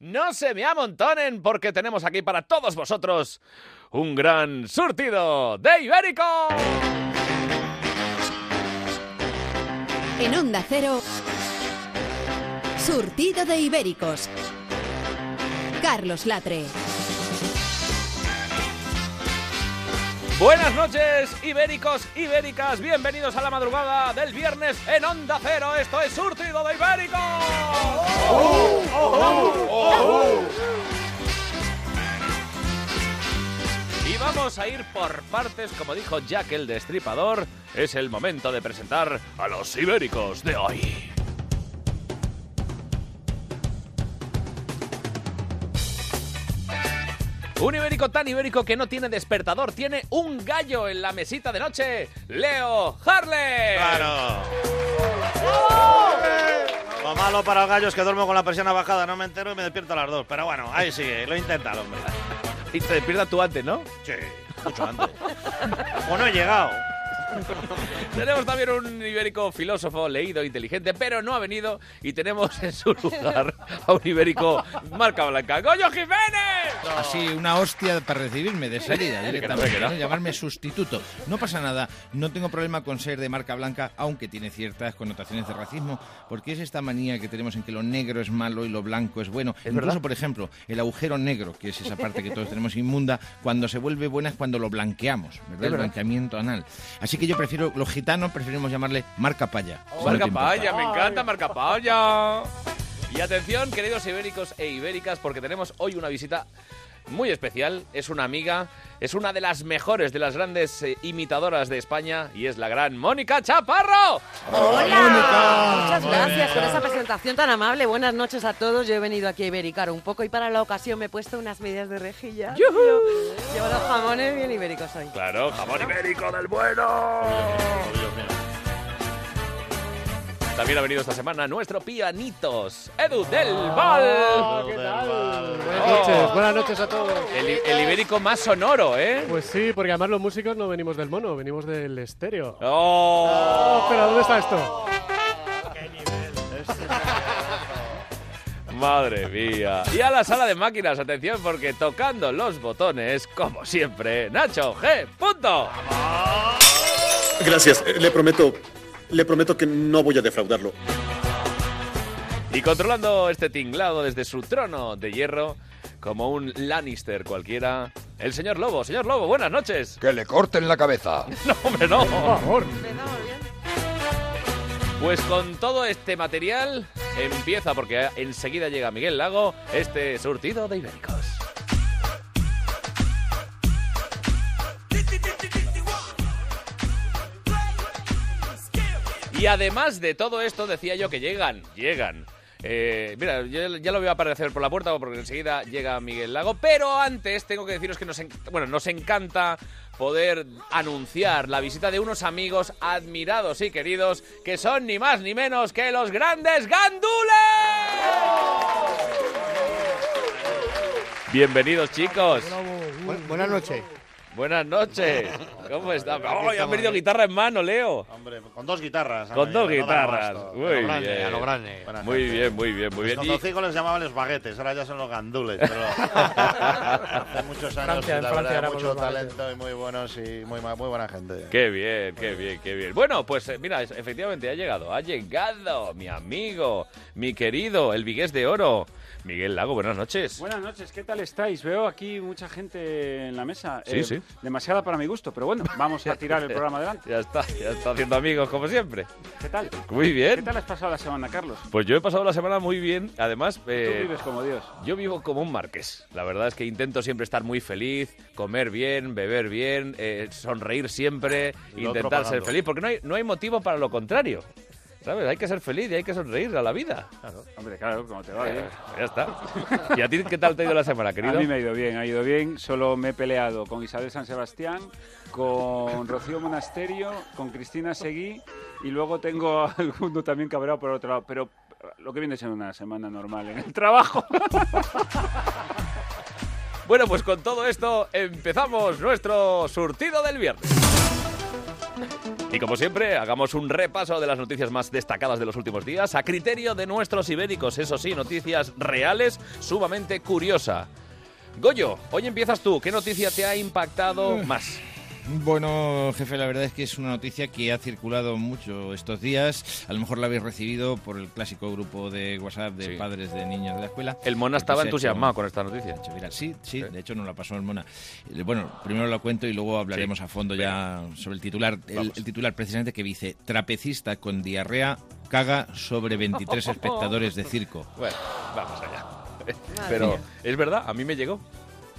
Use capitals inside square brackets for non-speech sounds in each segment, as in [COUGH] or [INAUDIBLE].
No se me amontonen porque tenemos aquí para todos vosotros un gran surtido de Ibérico. En Onda Cero, Surtido de Ibéricos. Carlos Latre. Buenas noches, ibéricos, ibéricas. Bienvenidos a la madrugada del viernes en Onda Cero. Esto es Surtido de Y vamos a ir por partes, como dijo Jack el Destripador. Es el momento de presentar a los ibéricos de hoy. Un ibérico tan ibérico que no tiene despertador, tiene un gallo en la mesita de noche. Leo Harley. Claro. Lo malo para los gallos es que duermo con la persiana bajada, no me entero y me despierto a las dos. Pero bueno, ahí sigue, lo intenta el hombre. Y te despiertas tú antes, ¿no? Sí, mucho antes. o no he llegado. [LAUGHS] Tenemos también un ibérico filósofo, leído, inteligente, pero no ha venido. Y tenemos en su lugar a un ibérico marca blanca, ¡Goyo Jiménez! Así, una hostia para recibirme de salida directamente, que no. ¿no? llamarme sustituto. No pasa nada, no tengo problema con ser de marca blanca, aunque tiene ciertas connotaciones de racismo, porque es esta manía que tenemos en que lo negro es malo y lo blanco es bueno. Incluso, verdad. por ejemplo, el agujero negro, que es esa parte que todos tenemos [LAUGHS] inmunda, cuando se vuelve buena es cuando lo blanqueamos, ¿verdad? El blanqueamiento anal. Así que yo prefiero, los gitanos preferimos llamarle marca paya. No Marca. Paya, me encanta Marca Paya. Y atención, queridos ibéricos e ibéricas, porque tenemos hoy una visita muy especial. Es una amiga, es una de las mejores, de las grandes eh, imitadoras de España y es la gran Mónica Chaparro. Hola, muchas gracias por esa presentación tan amable. Buenas noches a todos. Yo he venido aquí a ibericar un poco y para la ocasión me he puesto unas medias de rejilla. Yo Llevo los jamones bien ibéricos hoy. Claro, jamón ibérico del bueno. También ha venido esta semana nuestro pianitos, Edu del Val. ¿Qué tal? Buenas Oh. noches, buenas noches a todos. El, ibérico más sonoro, ¿eh? Pues sí, porque además los músicos no venimos del mono, venimos del estéreo. ¡Oh! Oh, espera, ¿dónde está esto? Madre mía. Y a la sala de máquinas, atención, porque tocando los botones, como siempre, Nacho G. Punto. Gracias, eh, le prometo, le prometo que no voy a defraudarlo. Y controlando este tinglado desde su trono de hierro, como un Lannister cualquiera, el señor Lobo. Señor Lobo, buenas noches. Que le corten la cabeza. [LAUGHS] No, hombre, no. Por favor. Pues con todo este material empieza, porque enseguida llega Miguel Lago, este surtido de ibéricos. Y además de todo esto, decía yo que llegan, llegan. Eh, mira, yo ya lo voy a aparecer por la puerta porque enseguida llega Miguel Lago, pero antes tengo que deciros que nos, en- bueno, nos encanta poder anunciar la visita de unos amigos admirados y queridos que son ni más ni menos que los grandes gandules. Bienvenidos chicos. buenas noches. Buenas noches. ¿Cómo están? ¡Oh, han venido guitarra en mano, Leo! Hombre, con dos guitarras. Con dos guitarras. Muy A lo grande, bien. a lo grande. Muy bien, muy bien, muy bien. Los Y- conocidos les llamaban los baguetes, ahora ya son los gandules. Pero [LAUGHS] hace muchos años, Francia, en la Francia verdad, mucho los talento y muy buenos y muy, muy buena gente. Qué bien, qué bien, qué bien. Bueno, pues eh, mira, efectivamente ha llegado, ha llegado mi amigo, mi querido, el Vigués de Oro. Miguel Lago, buenas noches. Buenas noches, ¿qué tal estáis? Veo aquí mucha gente en la mesa. Sí, sí. Demasiada para mi gusto, pero bueno, vamos a tirar el programa adelante. [LAUGHS] Ya está, ya está haciendo amigos como siempre. ¿Qué tal? Muy ¿Qué bien. tal has pasado la semana, Carlos? Pues yo he pasado la semana muy bien. Además, Tú eh, vives como Dios. yo vivo como un marqués. La verdad es que intento siempre estar muy feliz, comer bien, beber bien, eh, sonreír siempre, lo intentar ser feliz, porque no hay, no hay motivo para lo contrario. ¿Sabes? Hay que ser feliz y hay que sonreír a la vida. Hombre, claro, como te va bien. Ya está. ¿Y a ti qué tal te ha ido la semana, A querido? mí me ha ido bien, ha ido bien. Solo me he peleado con Isabel San Sebastián, con Rocío Monasterio, con Cristina Seguí y luego tengo a alguno también cabreado por otro lado. Pero lo que viene siendo una semana normal en el trabajo. Bueno, pues con todo esto empezamos nuestro surtido del viernes. Y como siempre, hagamos un repaso de las noticias más destacadas de los últimos días, a criterio de nuestros ibéricos, eso sí, noticias reales, sumamente curiosa. Goyo, hoy empiezas tú. ¿Qué noticia te ha impactado más? Bueno, jefe, la verdad es que es una noticia que ha circulado mucho estos días. A lo mejor la habéis recibido por el clásico grupo de WhatsApp de Sí. padres de niños de la escuela. El Mona Porque estaba entusiasmado hecho- con esta noticia. hecho. Sí, sí, de hecho nos la pasó el Mona. Eh, Bueno, primero lo cuento y luego hablaremos a fondo ya sobre el titular. El, el titular precisamente que dice, trapecista con diarrea caga sobre 23 [LAUGHS] espectadores de circo. Bueno, vamos allá. Pero, ¿es verdad? A mí me llegó.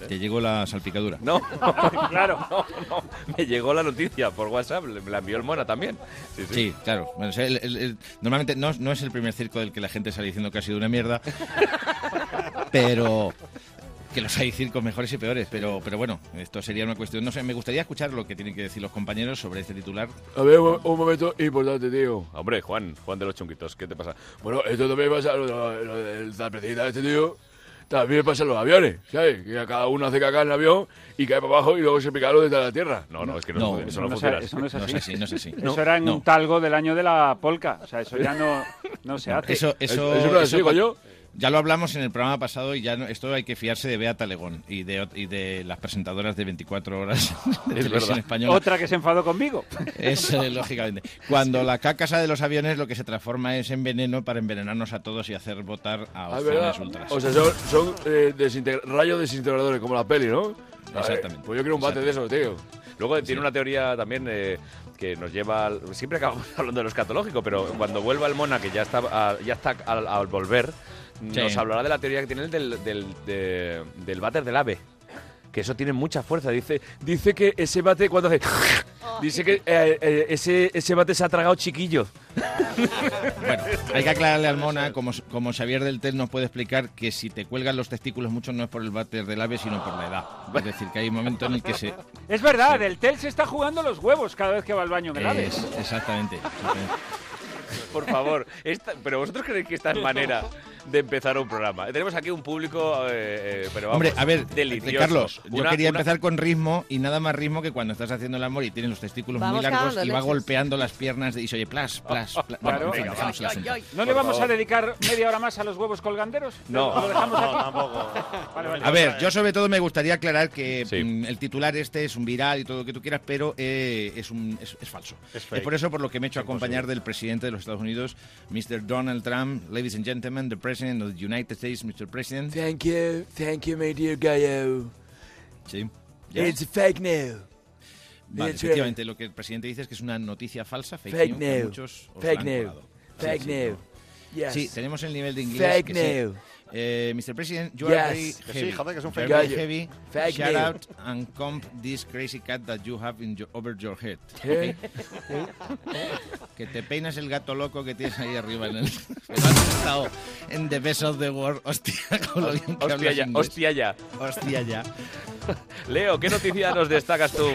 Te llegó la salpicadura. No, [LAUGHS] claro, no, no. Me llegó la noticia por WhatsApp, me la envió el Mona también. Sí, sí. Sí, claro. Bueno, o sea, el- el- el- normalmente no, no es el primer circo del que la gente sale diciendo que ha sido una mierda, [LAUGHS] pero que los hay circos mejores y peores. Pero, pero bueno, esto sería una cuestión. No sé, me gustaría escuchar lo que tienen que decir los compañeros sobre este titular. A ver, un, un momento importante, tío. Hombre, Juan, Juan de los chunguitos, ¿qué te pasa? Bueno, esto también pasa, lo, lo- este tío, también pasa en los aviones, ¿sabes? Que cada uno hace caca en el avión y cae para abajo y luego se pica lo desde la tierra. No, no, es que no, No, eso no, no, funciona eso no es No así. es así, no es así. Eso era en No. un talgo del año de la polca. O sea, eso ya no, no se hace. Eso, eso, Eso no es así, coño. Ya lo hablamos en el programa pasado y ya no- esto hay que fiarse de Beata Legón y de, ot- y de las presentadoras de 24 horas [LAUGHS] de televisión verdad. española. Otra que se enfadó conmigo. Es, eh, lógicamente. Cuando la caca sale de los aviones, lo que se transforma es en veneno para envenenarnos a todos y hacer votar a Ah, opciones ultras. O sea, son, son eh, rayos desintegradores, como la peli, ¿no? Exactamente. Pues yo quiero un bate de esos, tío. Luego tiene una teoría también eh, que nos lleva. al- Siempre acabamos [LAUGHS] hablando de lo escatológico, pero cuando vuelva el Mona, que ya está, a- ya está al, al volver. Nos hablará de la teoría que tiene él del, del, de- del váter del ave. Que eso tiene mucha fuerza. Dice, Dice que ese bate, cuando hace. Dice que eh, eh, ese, ese bate se ha tragado chiquillo. Bueno, hay que aclararle al Mona, como, como Xavier del Tel nos puede explicar, que si te cuelgan los testículos mucho no es por el váter del ave, sino por la edad. Es decir, que hay un momento en el que se... Es verdad, el Tel se está jugando los huevos cada vez que va al baño en el AVE. Es- exactamente. exactamente. por favor. esta- pero vosotros creéis que esta es manera de empezar un programa. Tenemos aquí un público, eh, eh, pero vamos, Hombre, a ver, delicioso. Carlos, yo Una- quería una- empezar con ritmo y nada más ritmo que cuando estás haciendo el amor y tienes los testículos Vamos muy largos y va golpeando las piernas de- y se oye plas, plas, plas. [LAUGHS] Bueno, Claro. en fin, Venga, dejemos el asunto. ¿No le vamos favor. a dedicar media hora más a los huevos colganderos? No. ¿Lo dejamos aquí? tampoco. [LAUGHS] Vale, vale. A ver, yo sobre todo me gustaría aclarar que Sí. mm, el titular este es un viral y todo lo que tú quieras, pero eh, es, un, es, es falso. Es Es, por eso por lo que me he hecho acompañar del presidente de los Estados Unidos, Mr. Donald Trump. Ladies and gentlemen, the President of the United States, Mr. President. Thank you, thank you, my dear Gallo. Sí. ¿Ya? It's fake news. Vale, efectivamente, lo que el presidente dice es que es una noticia falsa, fake, Fake news, que news. muchos os Fake la han news. Fake Sí, sí, news. no. Yes. Sí, tenemos el nivel de inglés. Fake que sí. News. Eh, Mr. President, you Yes. are very Que sí, heavy. joder, que es un Very fake news. heavy. Fake Shout out and comb this crazy cat that you have in your- over your head. [LAUGHS] Que te peinas el gato loco que tienes ahí arriba en el... [LAUGHS] Pero has estado en The Best of the World. Hostia, [LAUGHS] con lo bien que Hostia ya, hostia ya. Hostia ya. Leo, ¿qué noticia nos destacas tú?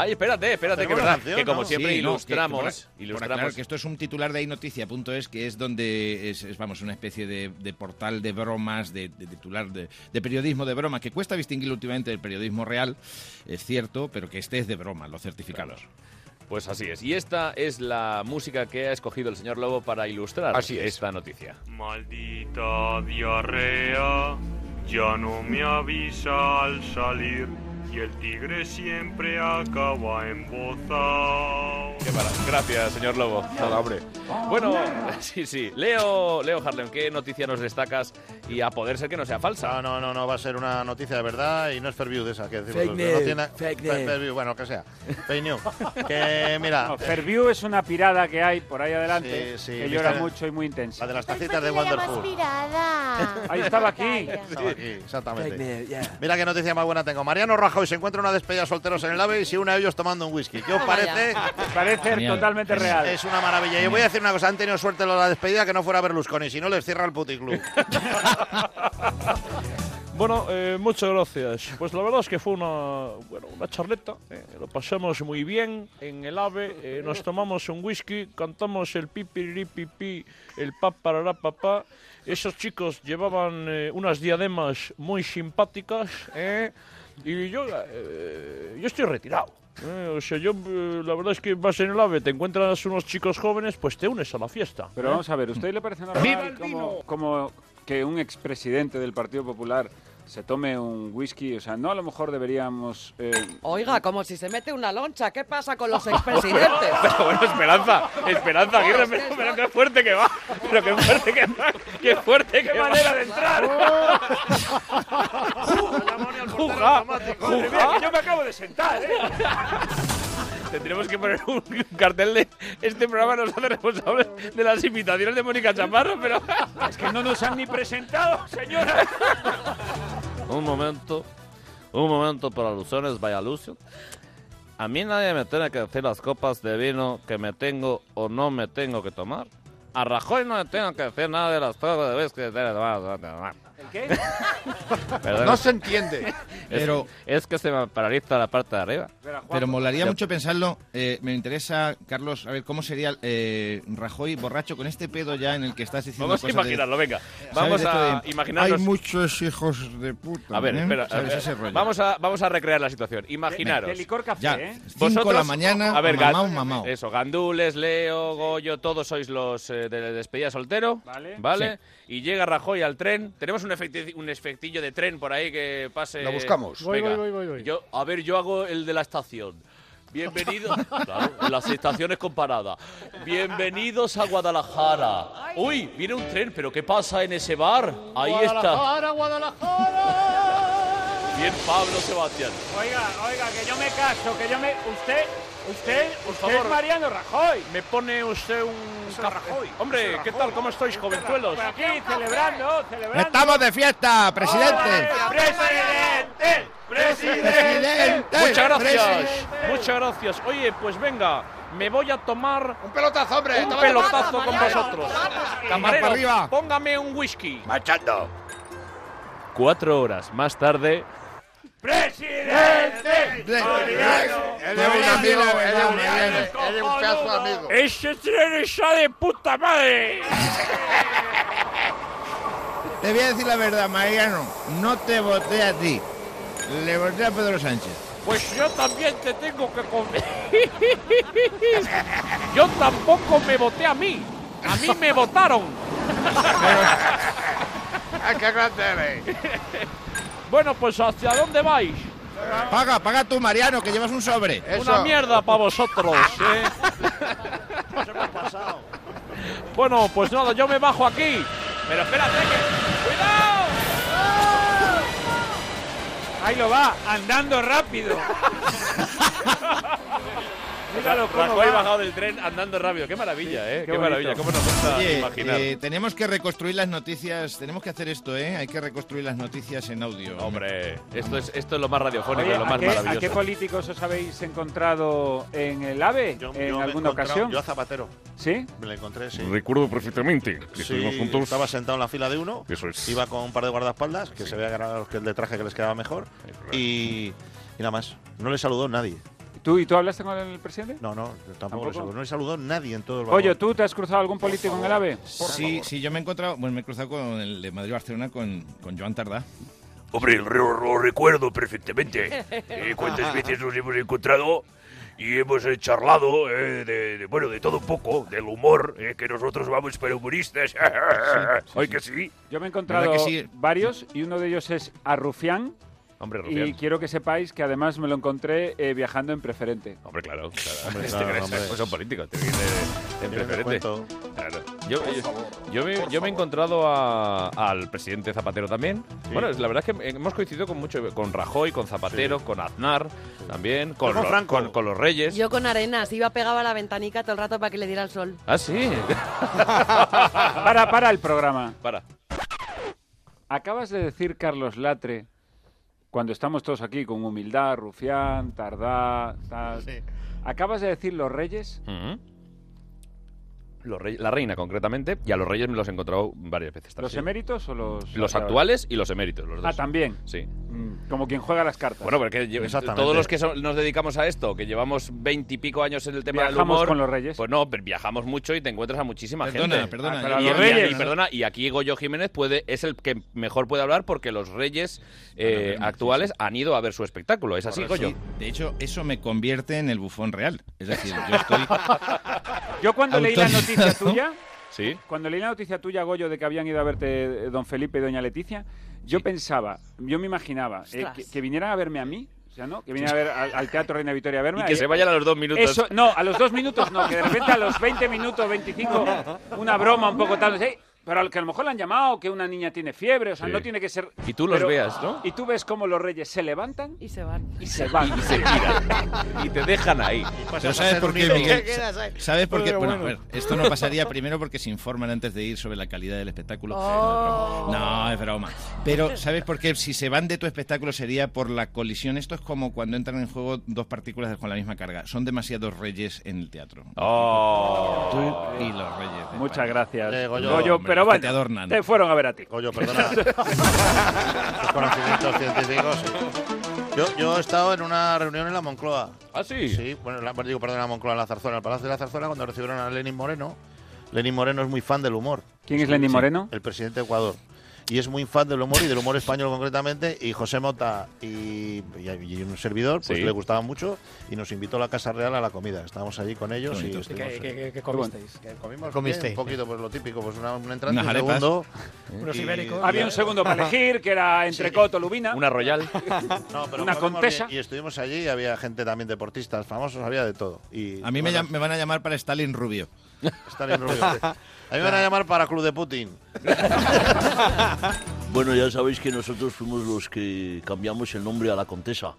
Ay, espérate, espérate, que verdad, canción, que como ¿no? siempre Sí, no, que- ilustramos, que por- ilustramos. que esto es un titular de iNoticia.es, que es donde es, es, vamos, una especie de, de portal de bromas, de, de titular de, de periodismo de broma, que cuesta distinguir últimamente del periodismo real, es cierto, pero que este es de broma, los certificados. Pues así es. Y esta es la música que ha escogido el señor Lobo para ilustrar Así es. esta noticia. Maldita diarrea, ya no me avisa al salir y el tigre siempre acaba embozado. Qué para- Gracias, señor Lobo. Nada, hombre. Bueno, [LAUGHS] sí, sí. Leo, Leo Harlem, ¿qué noticia nos destacas? Y a poder ser que no sea falsa. No, no, no, no, va a ser una noticia de verdad y no es fair view de esa. Que decimos, Fake no news, tiene- fake fair- news. fair view, bueno, que sea. Fake news. Que mira, No, Fairview es una pirada que hay por ahí adelante Sí, sí, que llora la- mucho y muy intensa. la de las tacitas de Wonderful. [LAUGHS] Ahí estaba aquí. Estaba aquí, Fake exactamente. news, yeah. Mira qué noticia más buena tengo. Mariano Rajoy se encuentra una despedida de solteros en el AVE y si uno de ellos tomando un whisky. ¿Qué os parece? Parece totalmente real. Es una maravilla. Y voy a decir una cosa, han tenido suerte de la despedida que no fuera Berlusconi, si no les cierra el puticlub. [LAUGHS] Bueno, eh, muchas gracias. Pues la verdad es que fue una, bueno, una charleta. eh, Lo pasamos muy bien en el AVE. eh, nos tomamos un whisky, cantamos el pipiripipi, el paparará papá. Esos chicos llevaban eh, unas diademas muy simpáticas. eh, y yo, eh, yo estoy retirado. eh, o sea, yo eh, la verdad es que vas en el AVE, te encuentras unos chicos jóvenes, pues te unes a la fiesta. Pero ¿eh? vamos a ver, ¿usted le parece normal como, como que un expresidente del Partido Popular se tome un whisky? O sea, no a lo mejor deberíamos... eh, Oiga, como si se mete una loncha. ¿Qué pasa con los expresidentes? [LAUGHS] Pero bueno, Esperanza, Esperanza, Aguirre, pero, pero qué fuerte que va. Pero qué fuerte que va. Qué fuerte que va. manera de entrar! [LAUGHS] [LAUGHS] Mía, que yo me acabo de sentar, ¿eh? Tendremos que poner un cartel de este programa nos hace responsables de las invitaciones de Mónica Chaparro, pero Es que no nos han ni presentado, señora. Un momento, un momento para alusiones, vaya alusión. A mí nadie me tiene que decir las copas de vino que me tengo o no me tengo que tomar. A Rajoy no le tengo que decir nada de las copas de whisky que tiene que tomar. ¿El qué? [LAUGHS] Perdón. No se entiende. Es, Pero- es que se me paraliza la parte de arriba. Pero molaría mucho pensarlo. eh, me interesa, Carlos, a ver cómo sería eh, Rajoy borracho con este pedo ya en el que estás diciendo Vamos a cosas de- imaginarlo, venga. ¿Sabes Vamos esto a de, imaginarnos. Hay muchos hijos de puta. A ver, ¿eh? espera. ¿Sabes a ver, ese rollo? Vamos a, vamos a recrear la situación. Imaginaros. De licor café, Ya, ¿eh? cinco de la mañana, a ver, Gan- mamao, mamao. Eso, Gandules, Leo, Goyo, todos sois los eh, de despedida soltero. Vale. Y llega Rajoy al tren. Tenemos un, efecti- un efectillo de tren por ahí que pase. Lo buscamos. Voy, Venga. voy, voy, voy, voy. Yo, a ver, yo hago el de la estación. Bienvenido. [LAUGHS] claro, las estaciones comparadas. Bienvenidos a Guadalajara. Uy, viene un tren, pero ¿qué pasa en ese bar? Ahí está. Bien, Pablo Sebastián. Oiga, oiga, que yo me caso, que yo me... Usted, usted, Por usted favor. es Mariano Rajoy. Me pone usted un Eso. Rajoy. Hombre, ¿qué tal? ¿Cómo estáis, jovenzuelos? Por aquí, celebrando, celebrando. ¡Estamos de fiesta, presidente! ¡Presidente! ¡Presidente! ¡Presidente! Muchas gracias. Presidente. Muchas gracias. Oye, pues venga, me voy a tomar Un pelotazo, hombre. un toma- pelotazo con vosotros. Camarero, para arriba. póngame un whisky. Machando. Cuatro horas más tarde. ¡Presidente! Mariano. Él es un amigo, él es un Mariano. él es un pedazo de amigo. ¡Ese tren está de puta madre! Te voy a decir la verdad, Mariano. No te voté a ti. Le voté a Pedro Sánchez. Pues yo también te tengo que comer. Yo tampoco me voté a mí. A mí me votaron. ¡Ay, qué grande eres! Bueno, pues ¿hacia dónde vais? Paga, paga tú, Mariano, que llevas un sobre. Eso. Una mierda para vosotros, [LAUGHS] ¿eh? Bueno, pues nada, yo me bajo aquí. Pero espérate que... ¡Cuidado! Ahí lo va, andando rápido. [LAUGHS] Míralo cómo Rajoy va. bajado del tren andando rápido. Qué maravilla, ¿eh? qué Qué, maravilla. ¿Cómo nos gusta Oye, imaginar? eh, tenemos que reconstruir las noticias. Tenemos que hacer esto, ¿eh? Hay que reconstruir las noticias en audio. Hombre, esto es, esto es lo más radiofónico, Oye, lo ¿a, más qué, a maravilloso. qué políticos os habéis encontrado en el AVE Yo- en yo alguna ocasión? Yo a Zapatero. ¿Sí? Me lo encontré, sí. Recuerdo perfectamente que Sí, estuvimos juntos. estaba sentado en la fila de uno. Eso es. Iba con un par de guardaespaldas, que se veía que era el de traje que les quedaba mejor. Y, y nada más. No le saludó nadie. ¿Tú y tú hablaste con el presidente? No, no, yo tampoco, ¿Tampoco? le saludó. No le saludó nadie en todo el. Oye, ¿tú te has cruzado algún político en el AVE? Sí, sí, yo me he encontrado, bueno, me he cruzado con el de Madrid-Barcelona con, con Joan Tardá. Hombre, lo, lo recuerdo perfectamente. Eh, ¿Cuántas veces nos hemos encontrado y hemos eh, charlado eh, de, de, bueno, de todo un poco, del humor, eh, que nosotros vamos para humoristas. [LAUGHS] ¿Ay que sí? Yo me he encontrado ¿Verdad que sí? varios y uno de ellos es Rufián. Y quiero que sepáis que además me lo encontré eh, viajando en preferente. Hombre, claro. claro. Hombre, Este claro, que es- hombre. pues son políticos. Tiene que ir de- en preferente. Claro. Yo, yo, yo me, yo me he encontrado a- al presidente Zapatero también. Bueno, la verdad es que hemos coincidido con mucho, con Rajoy, con Zapatero, con Aznar también, con, con lo- Franco. con, con los Reyes. Yo con arenas, iba pegaba a la ventanica todo el rato para que le diera el sol. Ah, sí. [LAUGHS] Para, para el programa. Para. Acabas de decir, Carlos Latre, cuando estamos todos aquí con humildad, Rufián, Tardá, tal, acabas de decir los reyes. Los la reina concretamente, y a los reyes me los he encontrado varias veces. ¿Los sí. eméritos o los...? Los actuales y los eméritos, los Ah, también. Sí. Mm, Como quien juega las cartas. Bueno, porque todos los que so- nos dedicamos a esto, que llevamos veintipico años en el tema del Viajamos humor, con los reyes. pues no, pero viajamos mucho y te encuentras a muchísima Perdona, gente. perdona, Ah, pero a y, los y- reyes. y perdona, y aquí Goyo Jiménez puede es el que mejor puede hablar porque los reyes eh, actuales han ido a ver su espectáculo. ¿Es así, Goyo? Sí, de hecho, eso me convierte en el bufón real. Es decir, yo estoy... [LAUGHS] Yo cuando leí la noticia tuya, Sí. cuando leí la noticia tuya, Goyo, de que habían ido a verte eh, don Felipe y doña Leticia, yo pensaba, yo me imaginaba eh, que, que vinieran a verme a mí, o sea, ¿no? Que vinieran a ver al, al Teatro Reina Victoria a verme. Y que ahí- se vayan a los dos minutos. Eso, no, a los dos minutos no, que de repente a los 20 minutos, 25, una broma un poco tal, ¿sí? Pero al que a lo mejor le han llamado, que una niña tiene fiebre, o sea, Sí. no tiene que ser... Y tú los pero- veas, ¿no? Y tú ves cómo los reyes se levantan Y se van. y se van. Y se giran. y te dejan ahí. Pero ¿sabes por qué, Miguel? ¿Sabes por qué? Pero Bueno, a bueno. ver, esto no pasaría primero porque se informan antes de ir sobre la calidad del espectáculo. Oh. No, es broma. Pero ¿sabes por qué? Si se van de tu espectáculo sería por la colisión. Esto es como cuando entran en juego dos partículas con la misma carga. Son demasiados reyes en el teatro. Oh. Tú y los reyes. de Muchas España. gracias. Eh, Goyo, Goyo, hombre, pero que te adornan. te fueron a ver a ti. Goyo, perdona. [LAUGHS] Conocimientos científicos. Yo, yo he estado en una reunión en la Moncloa. ¿Ah, sí? Sí, bueno, la, digo, perdón, en la Moncloa, en la Zarzuela, en el Palacio de la Zarzuela, cuando recibieron a Lenin Moreno. Lenin Moreno es muy fan del humor. ¿Quién es Lenín Sí, Moreno? El presidente de Ecuador. Y es muy fan del humor y del humor español concretamente. Y José Mota y, y- y un servidor, pues Sí. le gustaba mucho y nos invitó a la Casa Real a la comida. Estábamos allí con ellos Qué y estuvimos, ¿Qué, qué, qué- qué comisteis? comimos un poquito, pues lo típico, pues una, un entrante, un segundo. [LAUGHS] Unos ibéricos. Había un segundo para elegir, que era entrecot o lubina. Una royal. [LAUGHS] No, pero Una contesa. bien. Y estuvimos allí y había gente también, deportistas famosos, había de todo. Y, A mí me, bueno, llam- me van a llamar para Stalin Rubio. Stalin Rubio. [LAUGHS] A mí me van a llamar para Club de Putin. [LAUGHS] Bueno, ya sabéis que nosotros fuimos los que cambiamos el nombre a la Contesa.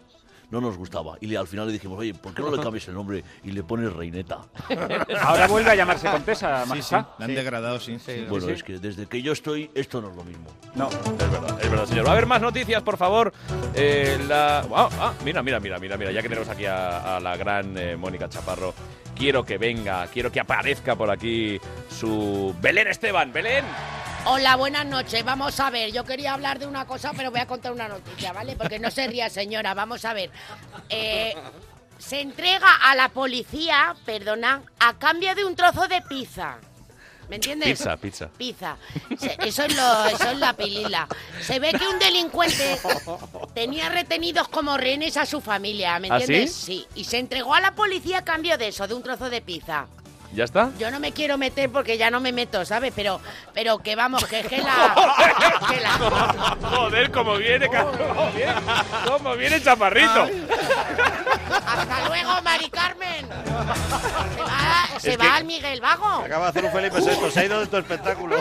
No nos gustaba. Y le- al final le dijimos, oye, ¿por qué no le cambias el nombre y le pones Reineta? [LAUGHS] Ahora vuelve a llamarse Contesa, Sí, sí, Majestad. la han degradado, sí. Bueno, sí. es que desde que yo estoy, esto no es lo mismo. No. Es verdad, es verdad, señor. Va a haber más noticias, por favor. Eh, la... ah, ah, mira, mira, mira, mira, mira. Ya que tenemos aquí a, a la gran eh, Mónica Chaparro, quiero que venga, quiero que aparezca por aquí su Belén Esteban. Belén. Hola, buenas noches. Vamos a ver, yo quería hablar de una cosa, pero voy a contar una noticia, ¿vale? Porque no se ría, señora. Vamos a ver. Eh, se entrega a la policía, perdona, a cambio de un trozo de pizza. ¿Me entiendes? Pizza, pizza. Pizza. Se- eso, es lo, eso es la pilila. Se ve que un delincuente tenía retenidos como rehenes a su familia, ¿me ¿Ah, entiendes? sí? Sí. Y se entregó a la policía a cambio de eso, de un trozo de pizza. ¿Ya está? Yo no me quiero meter porque ya no me meto, ¿sabes? Pero, pero que vamos, que es que la... que la- [LAUGHS] Joder, cómo viene, cómo viene, cómo viene Chaparrito. Hasta luego, Mari Carmen. Se va, se va al Miguel Vago. Acaba de hacer un Felipe VI, se ha ido de tu espectáculo.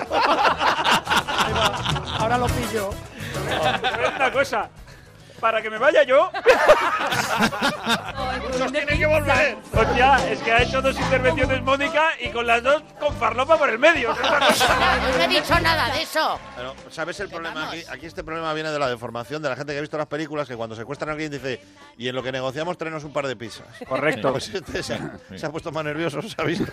Ahora lo pillo. Pero una cosa, para que me vaya yo. [LAUGHS] Muchos tienen que volver. Hostia, es que ha hecho dos intervenciones Mónica y con las dos con farlopa por el medio. [LAUGHS] No he dicho nada de eso. Pero, ¿sabes el problema aquí? Aquí este problema viene de la deformación de la gente que ha visto las películas, que cuando secuestran a alguien dice, y en lo que negociamos traernos un par de pizzas. [LAUGHS] Correcto. Pues este se ha, se ha puesto más nervioso, se ha visto.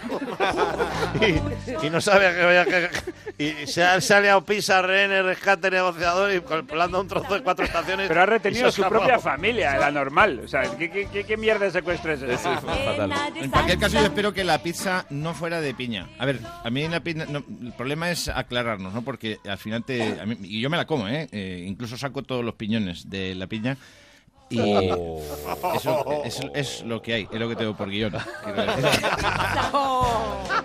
y, y no sabe a qué vaya que- Y se ha, se ha liado pizza, rehenes, rescate, negociador y calculando un trozo de cuatro estaciones. Pero ha retenido ha su propia familia, la normal. O sea, ¿qué, qué, qué, qué mierda de secuestro es ese? fatal. En cualquier caso, yo espero que la pizza no fuera de piña. A ver, a mí la pizza, no, el problema es aclararnos, ¿no? Porque al final te, a mí- y yo me la como, ¿eh? Eh, Incluso saco todos los piñones de la piña. Y [LAUGHS] Oh. eso es, es lo que hay, es lo que tengo por guion. [LAUGHS]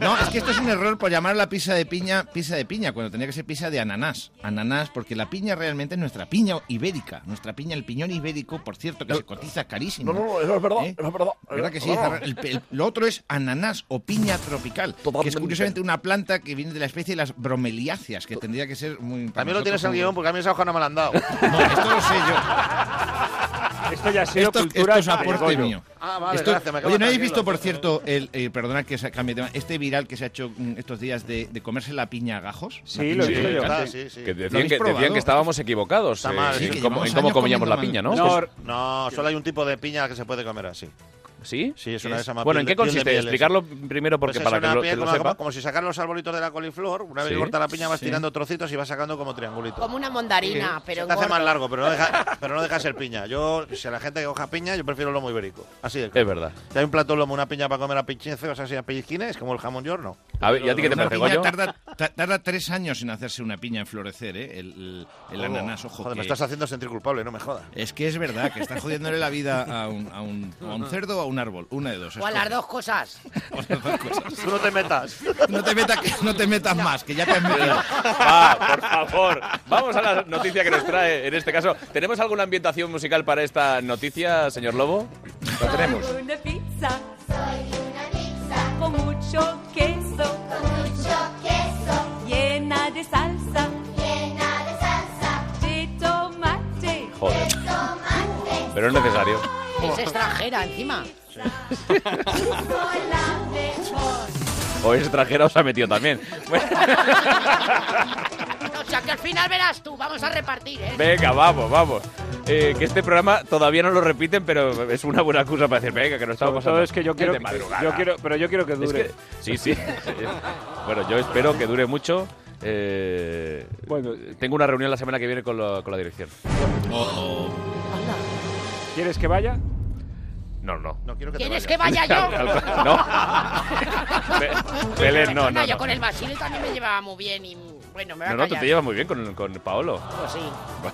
No, es que esto es un error por llamar la pizza de piña pizza de piña, cuando tenía que ser pizza de ananás. Ananás, porque la piña realmente es nuestra piña ibérica. Nuestra piña, el piñón ibérico, por cierto, que se cotiza carísimo. No, no, eso es verdad, ¿Eh? eso es verdad. ¿Verdad que sí? No. El- el- lo otro es ananás o piña tropical, que es curiosamente una planta que viene de la especie de las bromeliáceas, que tendría que ser muy... También lo tienes en guion porque a mí esa hoja no me la han dado. No, esto lo sé yo. [LAUGHS] Esto ya ha sido Esto, cultura esto es aporte mío. Ah, vale, Esto- gracias, me Oye, ¿no habéis visto, por cierto, el, eh, perdona que se cambie de tema, este viral que se ha hecho mm, estos días de, de comerse la piña a gajos? Sí, lo he visto yo. Ah, sí, sí. Que ¿Lo decían, que, probado? decían que estábamos equivocados eh, mal, en cómo, en comíamos la piña, ¿no? No, No, solo hay un tipo de piña que se puede comer así. ¿Sí? Sí, es una de esas más Bueno, ¿en qué piel consiste? Explicarlo primero porque Pues es para una que lo, piel que lo como, sepa. como si sacar los arbolitos de la coliflor, una vez Sí. corta la piña vas Sí. tirando trocitos y vas sacando como triangulitos. Como una mandarina, Sí. pero Se te hace más largo, pero no, deja, pero no deja de ser piña. Yo, si a la gente que coja piña, yo prefiero el lomo ibérico. Así de claro. Es verdad. Si hay un plato de lomo, una piña para comer a pinchincos, así a pellizquines, como el jamón york, no. A ver, ¿y a ti qué te parece, Goyo? Tarda, ta- tarda tres años en hacerse una piña en florecer, ¿eh? El, el- el Oh, ananás, ojo. Joder, me estás haciendo sentir culpable, no me jodas. Es que es verdad que estás jodiéndole la vida a un, a un- a un cerdo a un árbol. Una de dos. [LAUGHS] O a las dos cosas. Tú no te metas. No te, metas, que no te metas más, que ya te has metido. [LAUGHS] Va, por favor. Vamos a la noticia que nos trae en este caso. ¿Tenemos alguna ambientación musical para esta noticia, señor Lobo? Lo tenemos. Soy una pizza. Soy una pizza. Con mucho queso. Con mucho queso. Pero es necesario. Es extranjera encima. [LAUGHS] O es extranjera o se ha metido también. Bueno, O sea, que al final verás tú. Vamos a repartir, ¿eh? venga, vamos, vamos. Eh, que este programa todavía no lo repiten, pero es una buena excusa para decir, venga, que no estamos pasando. todo es que yo quiero, yo quiero, pero yo quiero que Es dure. que- sí, sí. bueno, yo espero que dure mucho. Eh, Bueno. tengo una reunión la semana que viene con, lo- con la dirección. ¿Quieres que vaya? No, no. No quiero que te ¿Quieres que vaya yo? [LAUGHS] no. [LAUGHS] Be- Belén, no, no. yo con el Basile también me llevaba muy bien y bueno, me a No, no, tú callar. te llevas muy bien con, con Paolo.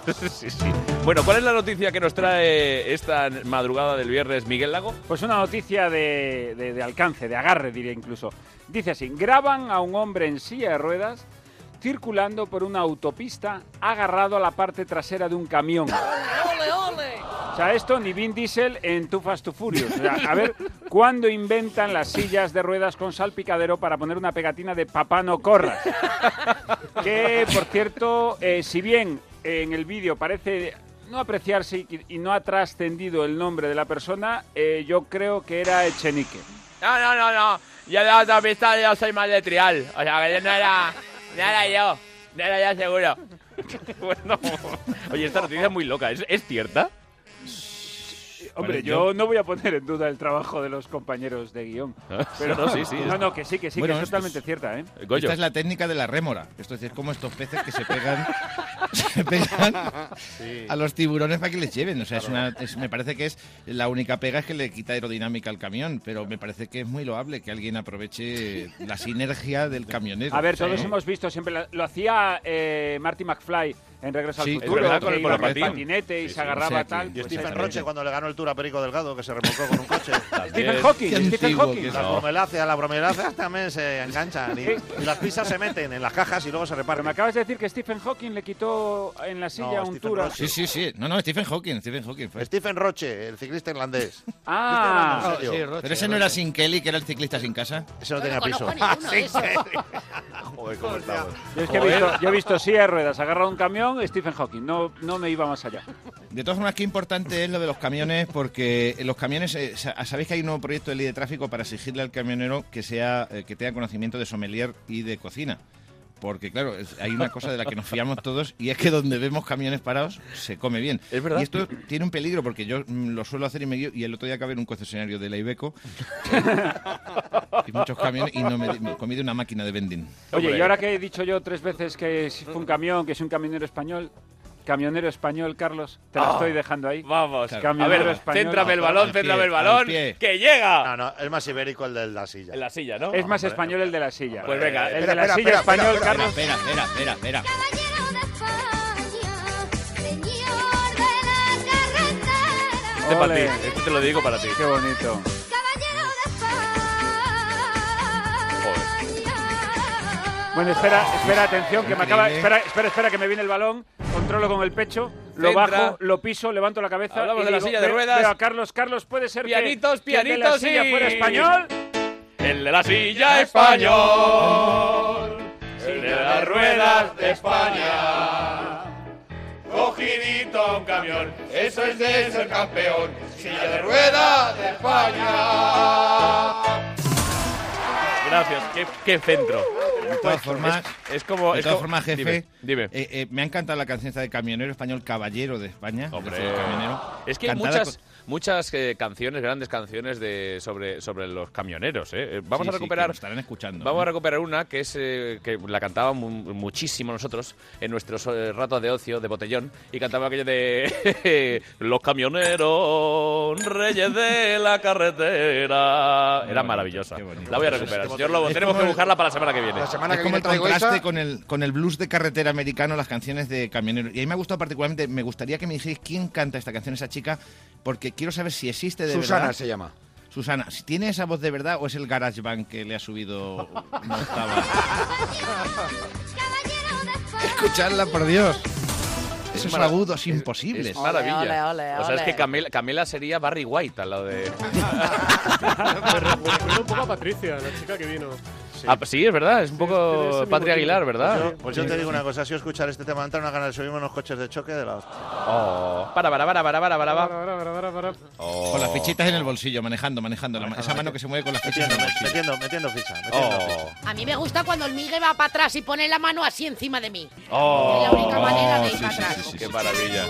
Pues sí. [LAUGHS] sí, sí. Bueno, ¿cuál es la noticia que nos trae esta madrugada del viernes Miguel Lago? Pues una noticia de, de- de alcance, de agarre diría incluso. Dice así, graban a un hombre en silla de ruedas circulando por una autopista agarrado a la parte trasera de un camión. ¡Ole, ole! O sea, esto ni Vin Diesel en Too Fast to Furious. O sea, a ver, ¿cuándo inventan las sillas de ruedas con salpicadero para poner una pegatina de papá no corras? Que, por cierto, eh, si bien en el vídeo parece no apreciarse y, y no ha trascendido el nombre de la persona, eh, yo creo que era Echenique. No, no, no, no. Yo de la autopista yo soy más de trial. O sea, que yo no era, era yo. No era yo seguro. [LAUGHS] Oye, esta noticia es muy loca. ¿Es, es cierta? Hombre, Vale, yo no voy a poner en duda el trabajo de los compañeros de guion. Ah, Pero no, sí, sí, No, es- no, que sí, que sí, Bueno, que es totalmente cierta, ¿eh? Esta es la técnica de la rémora. Esto es decir, como estos peces que se pegan, [LAUGHS] se pegan a los tiburones para que les lleven. O sea, es una, es- me parece que es la única pega es que le quita aerodinámica al camión, pero me parece que es muy loable que alguien aproveche la sinergia del camionero. A ver, todos ¿no? hemos visto siempre. lo hacía eh, Marty McFly en Regreso Sí, al Futuro. verdad, con el iba monopatín. patinete y Sí, se sí. agarraba O sea que- tal. Y pues Stephen. Roche cuando le ganó el Tour a Perico Delgado, que se remolcó con un coche. [LAUGHS] Stephen Hawking, Stephen Hawking. Las No. bromeláceas, las bromeláceas también se enganchan y, y las pizzas se meten en las cajas y luego se Pero reparten. me acabas de decir que Stephen Hawking le quitó en la silla un tour. Roche. Sí, sí, sí. No, no, Stephen Hawking, Stephen Hawking fue. Stephen Roche, el ciclista irlandés. Ah, ¿En serio? Pero ese no era sin Kelly, que era el ciclista sin casa. Ese no tenía piso. esos. [LAUGHS] Joder, cómo estamos. yo he visto, yo he visto silla de ruedas, agarrado un camión, Stephen Hawking. No, no me iba más allá. De todas formas, qué importante es lo de los camiones, porque los camiones, eh, sa- sabéis que hay un nuevo proyecto de ley de tráfico para exigirle al camionero que sea eh, que tenga conocimiento de sommelier y de cocina. Porque, claro, hay una cosa de la que nos fiamos todos y es que donde vemos camiones parados se come bien. Es verdad. Y esto tiene un peligro porque yo mm, lo suelo hacer y me guío, y el otro día acabé en un concesionario de la Ibeco [LAUGHS] y muchos camiones y no me, comí de una máquina de vending. Oye, Hombre. y ahora que he dicho yo tres veces que es- fue un camión, que es un camionero español, camionero español, Carlos, te la Ah, estoy dejando ahí. Vamos. Claro. A Camionero ver, español. céntrame el balón, céntrame el al balón. ¡Que llega! No, no, es más ibérico el de la silla. En la silla, ¿no? Es más español el de la silla. Pues venga, el espera, de la espera, silla espera, español, espera, Carlos. Espera, espera, espera, espera. Caballero de España, señor de la carretera. Este para ti, este te lo digo para ti. Qué bonito. Caballero de España. Bueno, espera, espera, atención, que me acaba. Espera, espera, espera, que me viene el balón. Controlo con el pecho, lo Centra. bajo, lo piso, levanto la cabeza. Hablamos y de la digo, silla de "Ve- ruedas". veo a Carlos, Carlos, puede ser que- Pianitos, que, el de la pianitos, silla sí. fuera español. El de la silla español. El de las ruedas de España. Cogidito a un camión. Eso es de ser campeón. Silla de ruedas de España. Gracias. Qué, qué centro. De todas formas, es, es como. de es todas como- formas, jefe, Dime. dime. eh, eh, me ha encantado la canción esta de camionero español Caballero de España. Hombre, de camionero, es que hay muchas, con- muchas eh, canciones, grandes canciones de sobre, sobre los camioneros. ¿eh? Eh, Vamos Sí, a sí, recuperar. que nos estarán escuchando. Vamos ¿eh? a recuperar una que es eh, que la cantábamos mu- muchísimo nosotros en nuestros eh, ratos de ocio de botellón y cantaba aquello de [LAUGHS] los camioneros reyes de la carretera. Era maravillosa. La voy a recuperar. Señor Lobo, tenemos que buscarla para la semana que viene. es como el contraste con el, con el blues de carretera americano, las canciones de camioneros. Y a mí me ha gustado particularmente, me gustaría que me dijerais quién canta esta canción, esa chica, porque quiero saber si existe de Susana verdad. se llama. Susana, si tiene esa voz de verdad o es el GarageBand que le ha subido [LAUGHS] una octava. Escuchadla, por Dios. Esos mara- agudos imposibles. Es maravilla. Ole, ole, o sea, es ole. que Camila, Camila sería Barry White al lado de. [LAUGHS] Me recuerda un poco a Patricia, la chica que vino. Ah, sí, es verdad, es un poco ese Patria Aguilar. ¿verdad? Yo- pues yo te digo una cosa, si escuchar este tema, entra una ganas de subirme unos coches de choque de la hostia. Oh, para, para, para, para, para, para. Para. Oh. Con las fichitas en el bolsillo, manejando, manejando. la esa mano que se mueve con las fichas en el bolsillo. Metiendo, metiendo ficha. Metiendo Oh. ficha. A mí me gusta cuando el Miguel va para atrás y pone la mano así encima de mí. Oh. Es la única manera de ir sí, para sí, atrás. sí, sí, Qué maravilla.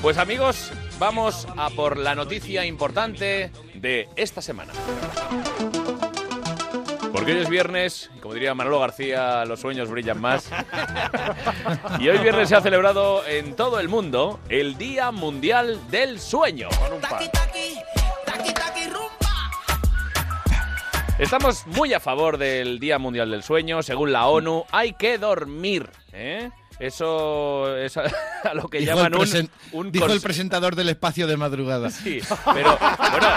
Pues amigos, vamos a por la noticia importante de esta semana. Porque hoy es viernes, y como diría Manolo García, los sueños brillan más. y hoy viernes se ha celebrado en todo el mundo el Día Mundial del Sueño. Con un par. Estamos muy a favor del Día Mundial del Sueño. Según la ONU, hay que dormir. ¿eh? Eso es a, [LAUGHS] a lo que Dijo, llaman un, un dijo el presentador del espacio de madrugada. Sí, pero bueno,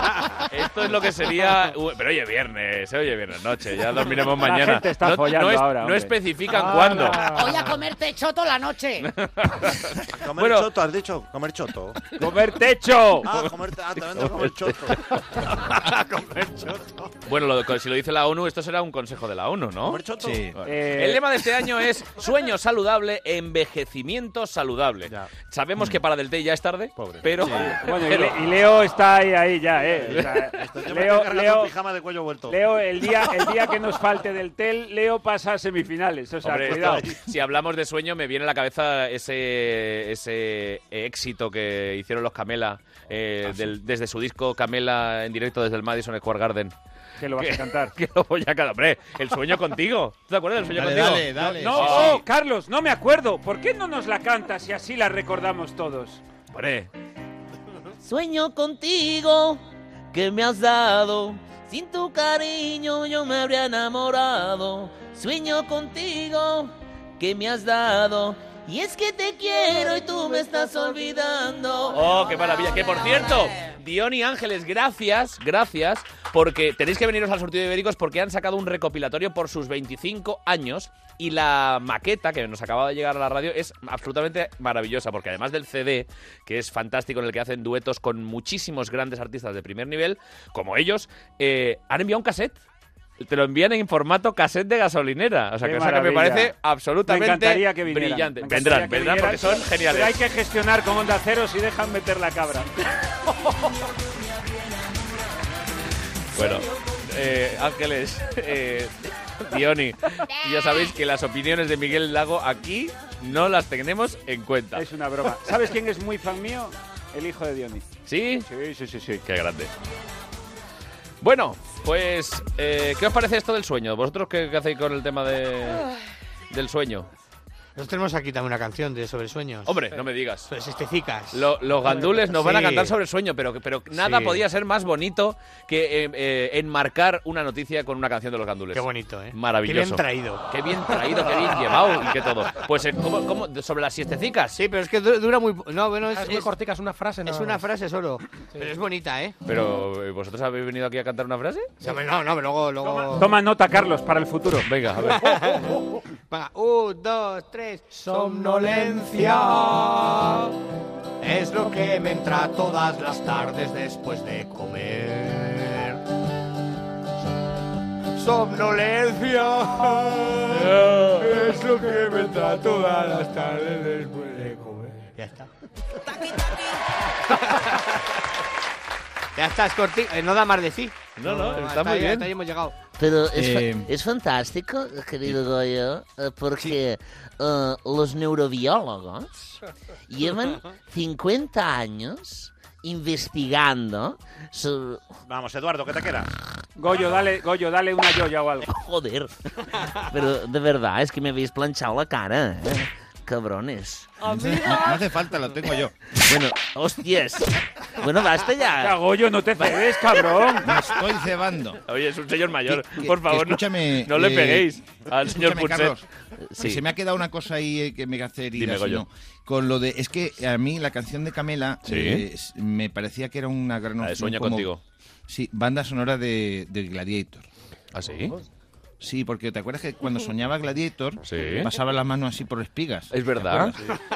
esto es lo que sería. Pero oye, viernes, eh, oye, viernes noche, ya dormiremos La mañana. gente está no, follando no es- ahora, no especifican Ah. cuándo. Voy a comerte choto la noche. [LAUGHS] Comer Bueno. choto, has dicho. Comer choto. ¡Comer techo! Ah, comer, ah, también tengo que comer choto. [LAUGHS] comer choto. Bueno, lo- si lo dice la ONU, esto será un consejo de la ONU, ¿no? ¿Comer choto? Sí. Bueno. Eh, El lema de este año es sueño saludable, envejecimiento saludable. Sabemos que para Del Tey ya es tarde, pero, [LAUGHS] Bueno, y, pero- Le- y Leo está ahí, ahí ya, ¿eh? O sea, Yo me Leo, Leo, pijama de cuello vuelto. Leo, el día, el día que nos falte del TEL, Leo pasa a semifinales. O sea, Hombre, cuidado. esto- [LAUGHS] si hablamos de sueño, me viene a la cabeza ese, ese éxito que hicieron los Camela eh, del- desde su disco Camela en directo desde el Madison Square Garden. Que lo vas a cantar. [LAUGHS] Que lo voy a cantar. Hombre, el sueño contigo. ¿Te acuerdas del sueño Dale, contigo? dale, dale. No, Sí, oh, sí. Carlos, no me acuerdo. ¿Por qué no nos la cantas y así la recordamos todos? Hombre, Sueño contigo que me has dado. Sin tu cariño yo me habría enamorado. Sueño contigo que me has dado. Y es que te quiero y tú me estás olvidando. Oh, qué maravilla. Que por cierto, Dion y Ángeles, gracias, gracias, porque tenéis que veniros al sorteo de ibéricos porque han sacado un recopilatorio por sus 25 años y la maqueta que nos acaba de llegar a la radio es absolutamente maravillosa porque además del CD, que es fantástico en el que hacen duetos con muchísimos grandes artistas de primer nivel, como ellos, eh, han enviado un cassette. Te lo envían en formato cassette de gasolinera. O sea, Qué que, cosa que me parece absolutamente Me encantaría que vinieran. brillante. Me encantaría Vendrán, que vendrán porque son geniales. Pero hay que gestionar con Onda Cero si dejan meter la cabra. [LAUGHS] Bueno, eh, Ángeles, eh, Diony, ya sabéis que las opiniones de Miguel Lago aquí no las tenemos en cuenta. Es una broma. ¿Sabes quién es muy fan mío? El hijo de Diony. ¿Sí? Sí, sí, sí, sí. Qué grande. Bueno, pues, eh, ¿qué os parece esto del sueño? ¿Vosotros qué, qué hacéis con el tema de, del sueño? Nosotros tenemos aquí también una canción de sobre sueños. Hombre, no me digas. Pues estecicas. Lo- los gandules nos van a Sí. cantar sobre el sueño, pero, pero nada Sí. podía ser más bonito que eh, eh, enmarcar una noticia con una canción de los gandules. Qué bonito, ¿eh? Maravilloso. Qué bien traído. Qué bien traído, qué bien llevado y qué todo. Pues, eh, ¿cómo, cómo- sobre las siestecicas? Sí, pero es que du- dura muy... No, bueno, es, Ah, es muy es- cortica, es una frase. es nada una más. frase solo. Pero es bonita, ¿eh? Pero, ¿eh, ¿vosotros habéis venido aquí a cantar una frase? No, no, no, pero luego... luego... Toma nota, Carlos, para el futuro. Venga, a ver. [LAUGHS] Venga, un, dos, tres. Somnolencia es lo que me entra todas las tardes después de comer. Somnolencia es lo que me entra todas las tardes después de comer. Ya está. Ya está, es cortito. Eh, no da más de sí. No, no, está muy bien. ya hemos llegado. Pero es, fa- Eh, es fantástico, querido Goyo, eh, porque eh, los neurobiólogos llevan [LAUGHS] 50 años investigando sobre... Vamos, Eduardo, ¿qué te quedas? Goyo, dale, Goyo, dale una joya o algo. [LAUGHS] Joder. Pero de verdad, es que me habéis planchado la cara, ¿eh? Cabrones. No, no hace falta, lo tengo yo. Bueno, hostias. Bueno, basta ya. Goyo, no te cedes, cabrón. Me estoy cebando. Oye, es un señor mayor. Que- que- Por favor, no- le eh, peguéis al señor. Carlos, Sí. se me ha quedado una cosa ahí eh, que me hace Dime. Goyo. ¿no? Con lo de. Es que a mí la canción de Camela Sí. eh, me parecía que era una gran La de opción Sueño como- contigo. Sí, banda sonora de, de Gladiator. ¿Ah, sí? Sí, porque te acuerdas que cuando [LAUGHS] soñaba Gladiator Sí. pasaba las manos así por espigas. Es verdad.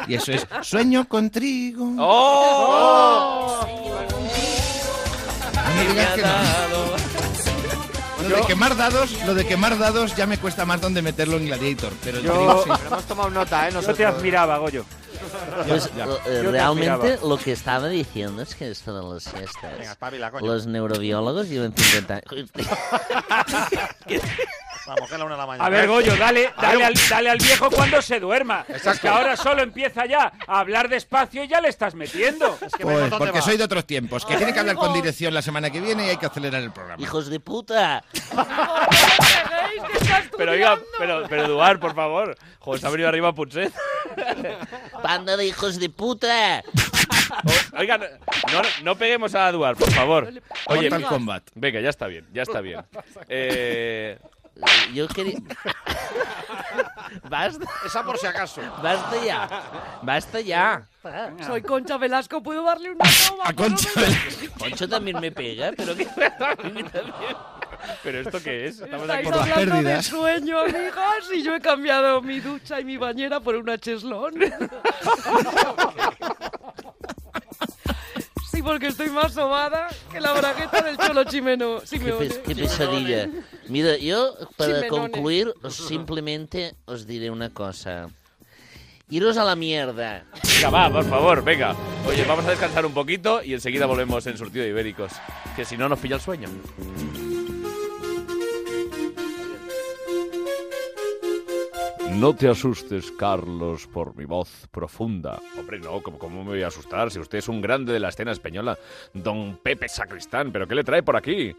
Y eso es Sueño con trigo. ¡Oh! No. [LAUGHS] Lo de quemar dados, lo de quemar dados ya me cuesta más donde meterlo en Gladiator, pero el Yo- trigo sí. Pero hemos tomado nota, ¿eh? Yo te admiraba, Goyo. [LAUGHS] Pues Ya, ya. eh, Yo realmente admiraba. lo que estaba diciendo es que esto de las siestas, Venga, espabila, coño. los neurobiólogos llevan 50 años. Vamos, que es la una de la mañana. A ver, Goyo, dale, dale, al, dale al viejo cuando se duerma. Es que ahora solo empieza ya a hablar despacio y ya le estás metiendo. Pues porque soy de otros tiempos, que tiene que hablar con dirección la semana que viene y hay que acelerar el programa. ¡Hijos de puta! Pero oiga, pero, pero Eduard, por favor. Joder, se ha venido arriba Putset. ¡Banda de hijos de puta! Oiga, no, no peguemos a Eduard, por favor. Oye, Mortal Kombat. Venga, ya está bien, ya está bien. [LAUGHS] Eh, Yo quería... [LAUGHS] Basta, Esa por si acaso. basta ya. Basta ya. Soy Concha Velasco, ¿puedo darle una [LAUGHS] toma? A Concha Concho también me pega, pero que... [LAUGHS] ¿Pero esto qué es? Estamos Estáis las hablando de pérdidas. sueño, amigas, y yo he cambiado mi ducha y mi bañera por una cheslón. Sí, porque estoy más sobada que la bragueta del cholo chimeno. [LAUGHS] Qué, Simeone. pes- qué pesadilla. Mira, yo para Chimenones. concluir simplemente os diré una cosa. Iros a la mierda. Venga, va, por favor, venga. Oye, vamos a descansar un poquito y enseguida volvemos en Surtido de Ibéricos. Que si no nos pilla el sueño. No te asustes, Carlos, por mi voz profunda. Hombre, no, ¿cómo, me voy a asustar? Si usted es un grande de la escena española, don Pepe Sacristán, ¿pero qué le trae por aquí?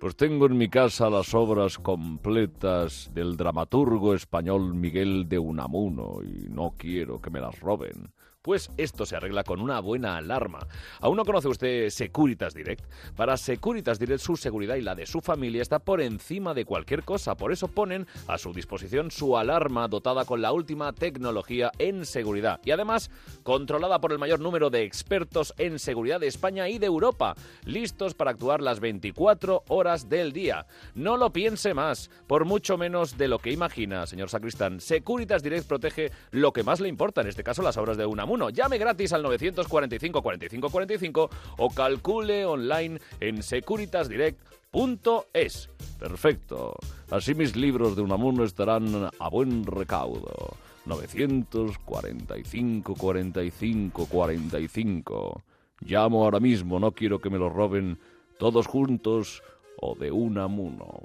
Pues tengo en mi casa las obras completas del dramaturgo español Miguel de Unamuno y no quiero que me las roben. Pues esto se arregla con una buena alarma. ¿Aún no conoce usted Securitas Direct? Para Securitas Direct su seguridad y la de su familia está por encima de cualquier cosa. Por eso ponen a su disposición su alarma dotada con la última tecnología en seguridad. Y además controlada por el mayor número de expertos en seguridad de España y de Europa. Listos para actuar las 24 horas del día. No lo piense más, por mucho menos de lo que imagina, señor Sacristán. Securitas Direct protege lo que más le importa, en este caso las obras de Unamuno. Llame gratis al 945 45 45 o calcule online en securitasdirect.es. Perfecto. Así mis libros de Unamuno estarán a buen recaudo. 945 45 45. Llamo ahora mismo, no quiero que me lo roben todos juntos o de Unamuno.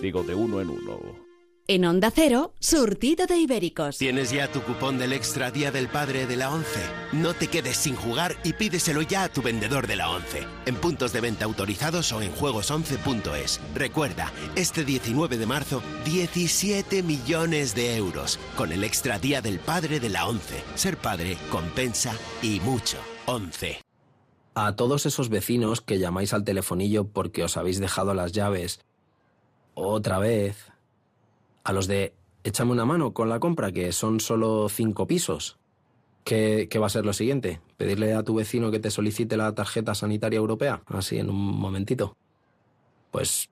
Digo de uno en uno. En Onda Cero, surtido de ibéricos. ¿Tienes ya tu cupón del Extra Día del Padre de la ONCE? No te quedes sin jugar y pídeselo ya a tu vendedor de la ONCE. En puntos de venta autorizados o en juegos11.es. Recuerda, este 19 de marzo, 17 millones de euros. Con el Extra Día del Padre de la ONCE. Ser padre compensa y mucho. ONCE. A todos esos vecinos que llamáis al telefonillo porque os habéis dejado las llaves otra vez. A los de échame una mano con la compra, que son solo cinco pisos. ¿Qué, qué va a ser lo siguiente? ¿Pedirle a tu vecino que te solicite la tarjeta sanitaria europea? Así en un momentito. Pues,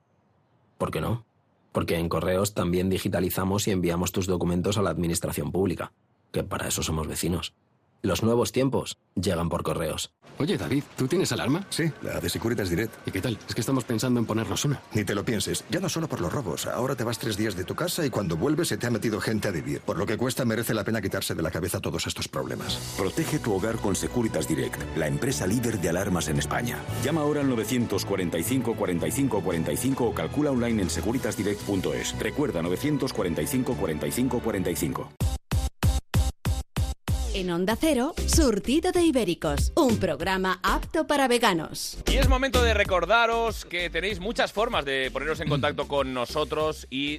¿por qué no? Porque en correos también digitalizamos y enviamos tus documentos a la administración pública, que para eso somos vecinos. Los nuevos tiempos llegan por correos. Oye, David, ¿tú tienes alarma? Sí, la de Securitas Direct. ¿Y qué tal? Es que estamos pensando en ponernos una. Ni te lo pienses, ya no solo por los robos. Ahora te vas tres días de tu casa y cuando vuelves se te ha metido gente a vivir. Por lo que cuesta, merece la pena quitarse de la cabeza todos estos problemas. Protege tu hogar con Securitas Direct, la empresa líder de alarmas en España. Llama ahora al 945 45 45 o calcula online en securitasdirect.es. Recuerda 945 45 45. En Onda Cero, Surtido de Ibéricos, un programa apto para veganos. Y es momento de recordaros que tenéis muchas formas de poneros en contacto con nosotros y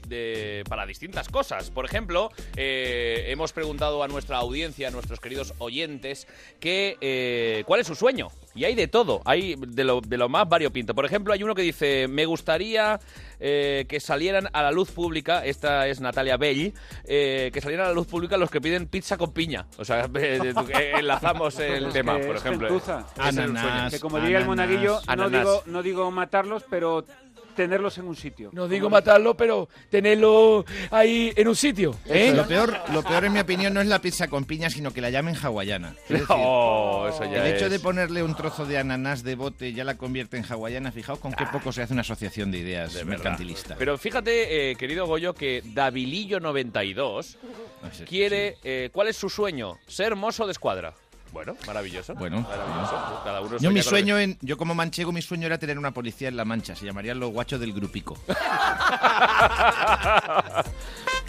para distintas cosas. Por ejemplo, eh, hemos preguntado a nuestra audiencia, a nuestros queridos oyentes, que, eh, cuál es su sueño. Y hay de todo, hay de lo, de lo más variopinto. Por ejemplo, hay uno que dice, me gustaría eh, que salieran a la luz pública, esta es Natalia Bell, que salieran a la luz pública los que piden pizza con piña. O sea, [LAUGHS] enlazamos el Es tema, que por es ejemplo. gentuza. Es el sueño. Que como diría el monaguillo, no Ananas. digo, no digo matarlos, pero tenerlos en un sitio. No digo matarlo, pero tenerlo ahí en un sitio. ¿eh? Lo peor, lo peor, en mi opinión, no es la pizza con piña, sino que la llamen hawaiana. Quiero decir, Oh, eso ya el hecho es. de ponerle un trozo de ananás de bote ya la convierte en hawaiana. Fijaos con qué poco se hace una asociación de ideas verdad. mercantilista. Pero fíjate, eh, querido Goyo, que Davilillo92 quiere... eh, ¿Cuál es su sueño? Ser mozo de escuadra. Bueno, maravilloso. Bueno, maravilloso. Cada uno Yo mi sueño, en, yo como manchego, mi sueño era tener una policía en La Mancha. Se llamarían los guachos del grupico. [LAUGHS]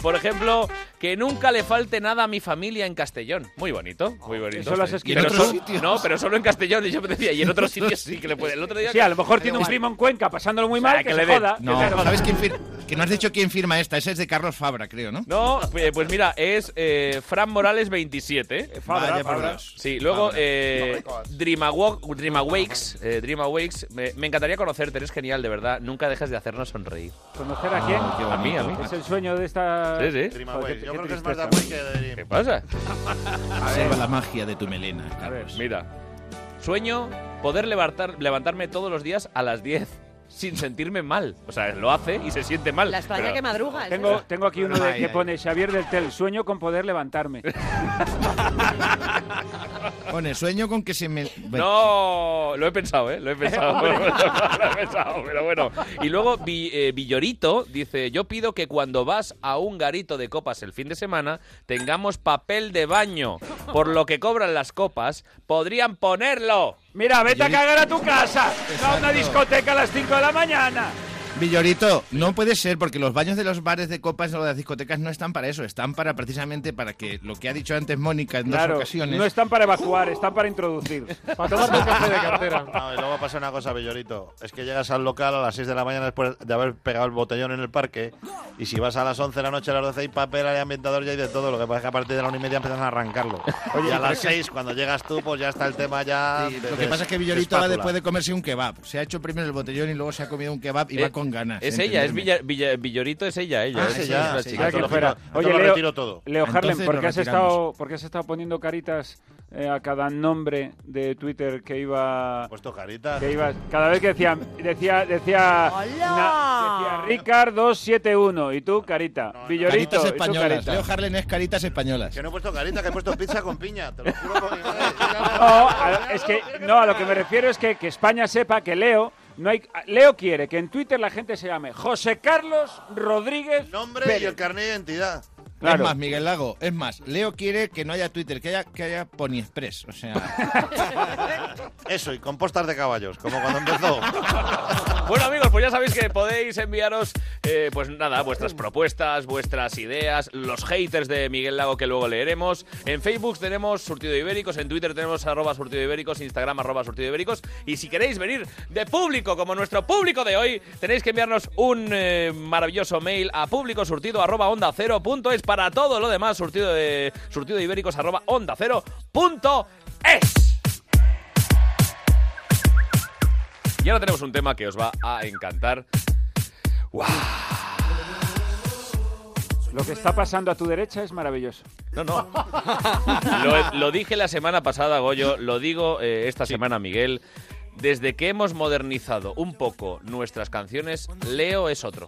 Por ejemplo, que nunca le falte nada a mi familia en Castellón. Muy bonito, muy bonito. Eso lo has Sí. escrito. Pero ¿Y en otros sitios? No, pero solo en Castellón. Y yo me decía, y en otros sitios sí que le puede. El otro día Sí, a lo mejor tiene un primo en Cuenca pasándolo muy O sea, mal, que, que se le joda. No, ¿sabes quién firma? Que no has dicho quién firma esta. Esa es de Carlos Fabra, creo, ¿no? No, pues pues mira, es eh, Fran Morales 27. Fabra, Vaya por Fabra. Dios. Sí, luego Fabra. eh, Dreamawakes, eh, Dreamawakes, me, me encantaría conocerte, eres genial, de verdad. Nunca dejes de hacernos sonreír. ¿Conocer a quién? A mí, a mí. Es el sueño de esta... Sí, sí. Joder, qué- Yo qué creo que es más de tristeza. Away que de Dream. ¿Qué pasa? [LAUGHS] Observa la magia de tu melena. A ver, mira. Sueño poder levantar, levantarme todos los días a las 10 sin sentirme mal. O sea, lo hace y se siente mal. La España pero- que madruga. ¿es Tengo, tengo aquí uno de, Ay, que ay. pone Xavier del Tel, sueño con poder levantarme. [LAUGHS] Pone, sueño con que se me... No, lo he pensado, ¿eh? Lo he pensado. [LAUGHS] [LAUGHS] lo he pensado, pero bueno. Y luego Vi- eh, Villorito dice, yo pido que cuando vas a un garito de copas el fin de semana tengamos papel de baño. Por lo que cobran las copas, podrían ponerlo. Mira, vete a cagar a tu casa. No a una discoteca a las 5 de la mañana. Villorito, no puede ser porque los baños de los bares de copas o de las discotecas no están para eso, están para precisamente para que lo que ha dicho antes Mónica en Claro, dos ocasiones. no están para evacuar, están para introducir. Para tomarte un café de cartera. [LAUGHS] No, y luego pasa una cosa, Bellorito. Es que llegas al local a las 6 de la mañana después de haber pegado el botellón en el parque. Y si vas a las 11 de la noche, a las 12 hay papel, hay ambientador y hay de todo. Lo que pasa es que a partir de la 1 y media empiezan a arrancarlo. Oye, y a las es que- 6, cuando llegas tú, pues ya está el tema ya. Sí, de- lo que pasa es que Villorito va después de comerse un kebab. Se ha hecho primero el botellón y luego se ha comido un kebab y Eh, va con ganas. Es ella, es entenderme. Villa- Villa- Villorito, es ella, ella. Ah, es ella, es la chica. Que fuera. Oye, Leo, retiro todo. Leo Harlem, ¿por qué, has estado, por qué has estado poniendo caritas eh, a cada nombre de Twitter que iba... Puesto caritas. Que iba cada vez que decía, decía, decía, na- decía Ricard 271 y tú carita. Villorito, Caritas españolas. carita. Leo Harlen es caritas españolas. Que no he puesto carita, que he puesto pizza con piña. Te lo juro madre. No, a, es que no, a lo que me refiero es que, que España sepa que Leo no hay Leo quiere que en Twitter la gente se llame José Carlos Rodríguez Nombre y el carnet de identidad. Es más, Miguel Lago, es más, Leo quiere que no haya Twitter, que haya, que haya Pony Express. O sea, [LAUGHS] Eso, y con postas de caballos, como cuando empezó. [LAUGHS] Bueno amigos, pues ya sabéis que podéis enviaros, eh, pues nada, vuestras propuestas, vuestras ideas, los haters de Miguel Lago que luego leeremos. En Facebook tenemos Surtido Ibéricos, en Twitter tenemos arroba Surtido Ibéricos, Instagram arroba Surtido Ibéricos. Y si queréis venir de público, como nuestro público de hoy, tenéis que enviarnos un eh, maravilloso mail a público surtido arroba onda cero punto es. Para todo lo demás, surtido de, surtido de Ibéricos arroba onda cero punto es. Y ahora tenemos un tema que os va a encantar. Lo que está pasando a tu derecha es maravilloso. No, no. [LAUGHS] Lo, lo dije la semana pasada, Goyo, lo digo eh, esta semana, Miguel. Desde que hemos modernizado un poco nuestras canciones, Leo es otro.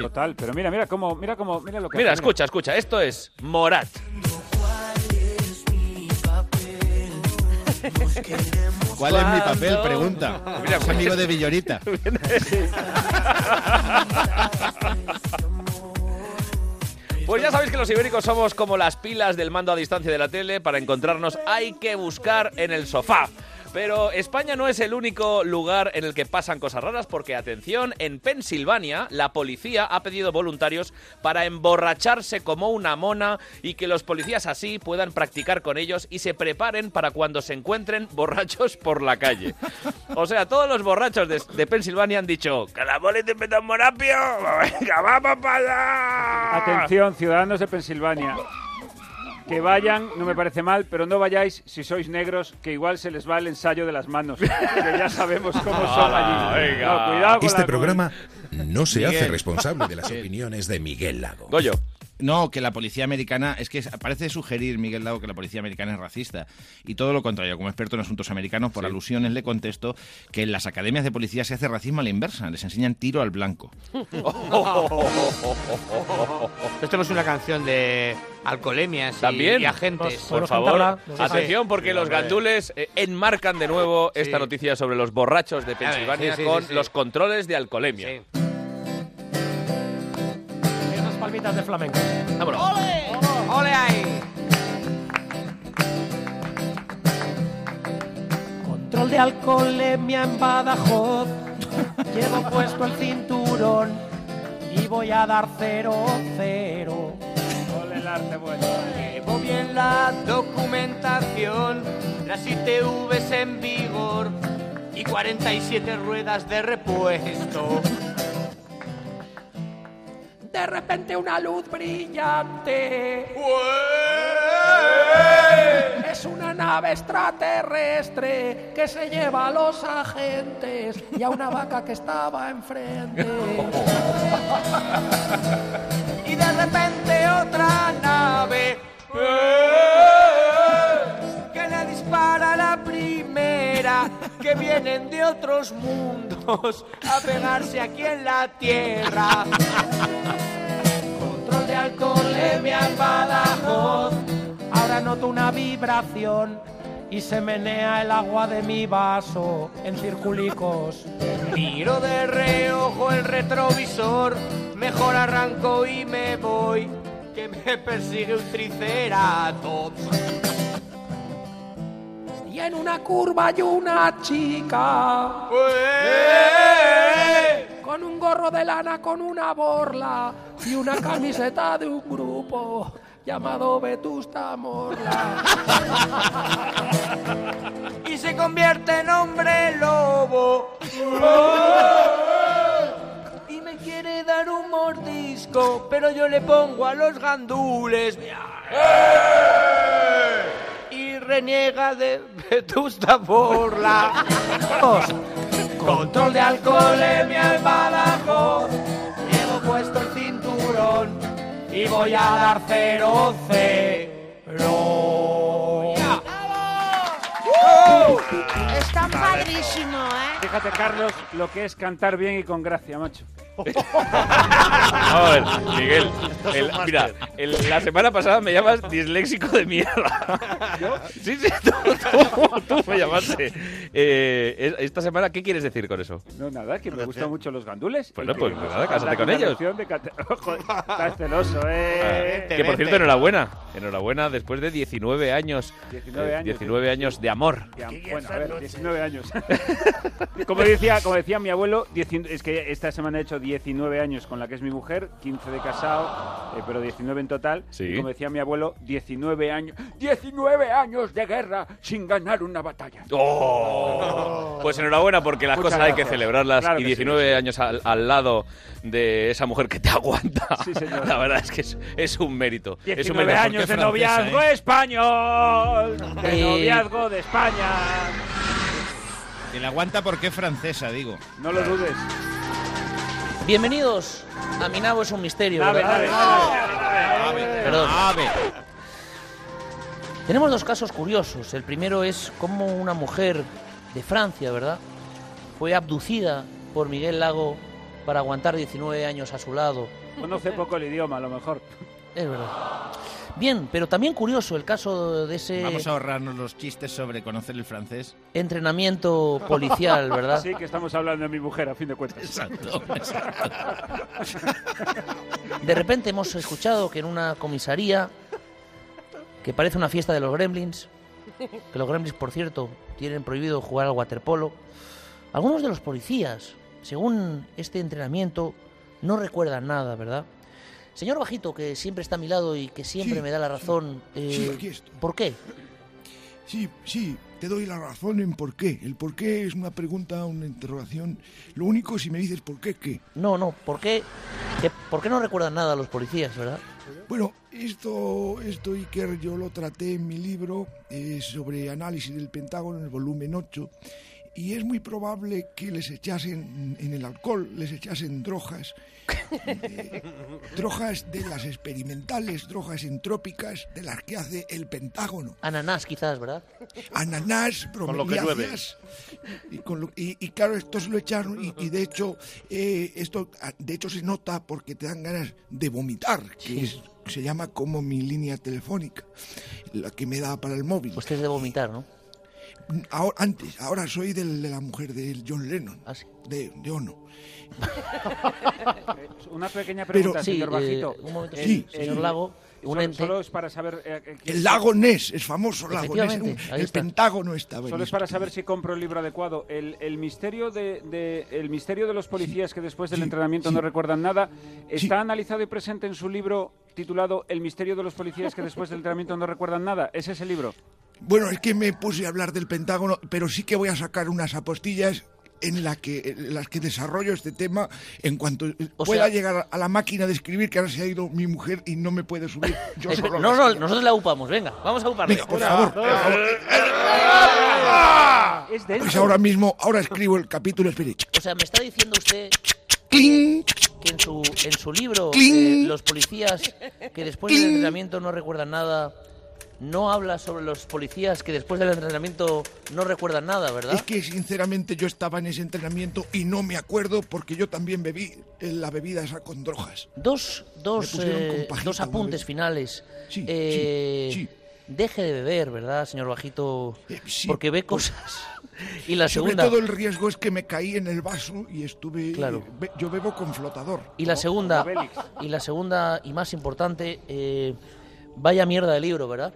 Total, pero mira, mira cómo, mira cómo, mira lo que Mira, hace, escucha, escucha. Esto es Morat. ¿Cuál es mi papel? Pregunta. Mira, es amigo de Villorita. [LAUGHS] Pues ya sabéis que los ibéricos somos como las pilas del mando a distancia de la tele. Para encontrarnos hay que buscar en el sofá. Pero España no es el único lugar en el que pasan cosas raras porque, atención, en Pensilvania la policía ha pedido voluntarios para emborracharse como una mona y que los policías así puedan practicar con ellos y se preparen para cuando se encuentren borrachos por la calle. O sea, todos los borrachos de, de Pensilvania han dicho ¡Que la bola morapio! [LAUGHS] ¡Venga, vamos para allá! Atención, ciudadanos de Pensilvania. Que vayan, no me parece mal, pero no vayáis si sois negros, que igual se les va el ensayo de las manos. Que ya sabemos cómo son Hala, allí. venga. No, cuidado con Este la- programa no se Miguel. hace responsable de las opiniones de Miguel Lago. Goyo. No, que la policía americana, es que parece sugerir, Miguel Lago, que la policía americana es racista. Y todo lo contrario, como experto en asuntos americanos, por alusiones le contesto que en las academias de policía se hace racismo a la inversa, les enseñan tiro al blanco. [LAUGHS] Esto no es una canción de alcoholemias y- También, y agentes. por favor, atención porque los gandules eh, enmarcan de nuevo esta noticia sobre los borrachos de Pensilvania sí, sí, con sí, sí. los controles de alcoholemia. Palmitas de flamenco. Vámonos. ¡Ole ahí! Control de alcoholemia en Badajoz. Llevo puesto el cinturón y voy a dar cero cero. Ole el arte bueno. Llevo bien la documentación, las ITVs en vigor y 47 ruedas de repuesto. De repente una luz brillante. Es una nave extraterrestre que se lleva a los agentes y a una vaca que estaba enfrente. [LAUGHS] Y de repente otra nave que que vienen de otros mundos a pegarse aquí en la Tierra. Control de alcoholemia en Badajoz. Ahora noto una vibración y se menea el agua de mi vaso en circulicos. Miro de reojo el retrovisor, mejor arranco y me voy, que me persigue un triceratops. Y en una curva hay una chica. Con un gorro de lana con una borla y una camiseta de un grupo llamado Vetusta Morla. y se convierte en hombre lobo. y me quiere dar un mordisco, pero yo le pongo a los gandules. Y reniega de Vetusta Morla. Control de alcoholemia en Badajoz. Llevo puesto el cinturón y voy a dar cero cero. Está padrísimo, ¿eh? Fíjate, Carlos, lo que es cantar bien y con gracia, macho. [LAUGHS] A ver, Miguel, el- mira, el- la semana pasada me llamas disléxico de mierda. [LAUGHS] Sí, sí, tú, tú- tú me llamaste. Eh, es- esta semana, ¿qué quieres decir con eso? No, nada, que me gustan mucho los gandules. Bueno, pues que- nada, cásate con ellos. de cate- [LAUGHS] Joder, Estás celoso, eh. Ah, que por cierto, enhorabuena. Enhorabuena después de 19 años. 19 eh, años, 19 años de amor. Bueno, a ver, 19 años. como, decía, como decía mi abuelo, 19 es que esta semana he hecho 19 años con la que es mi mujer, 15 de casado, eh, pero 19 en total. Sí. Y como decía mi abuelo, 19 años, 19 años de guerra sin ganar una batalla. ¡Oh! Pues enhorabuena porque las Muchas cosas hay que celebrarlas Claro y que sí. 19 años al, al lado de esa mujer que te aguanta. Sí, señor. La verdad es que es, es un mérito. es un 19 mérito. años de noviazgo español, de Eh. noviazgo de España. Que la aguanta porque es francesa, digo. No lo dudes. Bienvenidos a Mi Nabo es un misterio, Nave, ¿verdad? nave, nave. Perdón. Tenemos dos casos curiosos. El primero es cómo una mujer de Francia, ¿verdad? Fue abducida por Miguel Lago para aguantar 19 años a su lado. Conoce poco el idioma, a lo mejor. Es verdad. Bien, pero también curioso el caso de ese Vamos a ahorrarnos los chistes sobre conocer el francés. entrenamiento policial, ¿verdad? Sí, que estamos hablando de mi mujer, a fin de cuentas. [LAUGHS] Exacto. De repente hemos escuchado que en una comisaría, que parece una fiesta de los gremlins, que los gremlins, por cierto, tienen prohibido jugar al waterpolo, algunos de los policías, según este entrenamiento, no recuerdan nada, ¿verdad? Señor Bajito, que siempre está a mi lado y que siempre Sí, me da la razón, Sí, eh, aquí estoy. ¿por qué? Sí, sí, te doy la razón en por qué. El por qué es una pregunta, una interrogación. Lo único, si me dices por qué, ¿qué? No, no, ¿por qué, que- ¿por qué no recuerdan nada los policías, verdad? Bueno, esto, esto Iker, yo lo traté en mi libro eh, sobre análisis del Pentágono, en el volumen 8, y es muy probable que les echasen en el alcohol, les echasen drogas, eh, drogas de las experimentales, drogas entrópicas de las que hace el Pentágono. Ananás, quizás, ¿verdad? Ananás, Con lo que llueve. bromeliáceas, y, con lo- y- y claro, esto se lo echaron y, y de hecho eh, esto ah, de hecho se nota porque te dan ganas de vomitar, que es- se llama como mi línea telefónica, la que me da para el móvil. Usted es de vomitar, ¿no? Ahora, antes, ahora soy del- de la mujer de John Lennon, ¿Ah, de, de Ono. [LAUGHS] Una pequeña Pero- pregunta, Sí, señor eh, Bajito. un momento, Sí, sí. señor Lago, un solo, ente. solo es para saber... eh, eh, El lago Ness, es famoso lago Ness. Un- El está. Pentágono estaba en Solo es para saber si compro el libro adecuado. El, el misterio de, de- el misterio de los policías que después del entrenamiento no recuerdan nada está analizado y presente en su libro titulado El misterio de los policías que después del entrenamiento no recuerdan nada. ¿Es ese libro? Bueno, es que me puse a hablar del Pentágono, pero sí que voy a sacar unas apostillas en, la que, en las que desarrollo este tema en cuanto O pueda sea- llegar a la máquina de escribir, que ahora se ha ido mi mujer y no me puede subir. Yo Espe- solo no, no, nosotros la upamos, venga, vamos a uparle. Venga, por favor, por favor. Es. Pues ahora mismo, ahora escribo el capítulo, espere. O sea, me está diciendo usted ¡Cling! que en su, en su libro eh, los policías que después del entrenamiento no recuerdan nada, no habla sobre los policías que después del entrenamiento no recuerdan nada, ¿verdad? Es que sinceramente yo estaba en ese entrenamiento y no me acuerdo porque yo también bebí eh, la bebida esa con drogas. Dos, dos, eh, dos apuntes finales. Sí, Eh, sí, Deje de beber, ¿verdad, señor Bajito? sí, porque ve cosas. [LAUGHS] y la Sobre segunda. todo el riesgo es que me caí en el vaso y estuve... Claro. be- yo bebo con flotador. Y la segunda, y la segunda y más importante, eh, vaya mierda de libro, ¿verdad?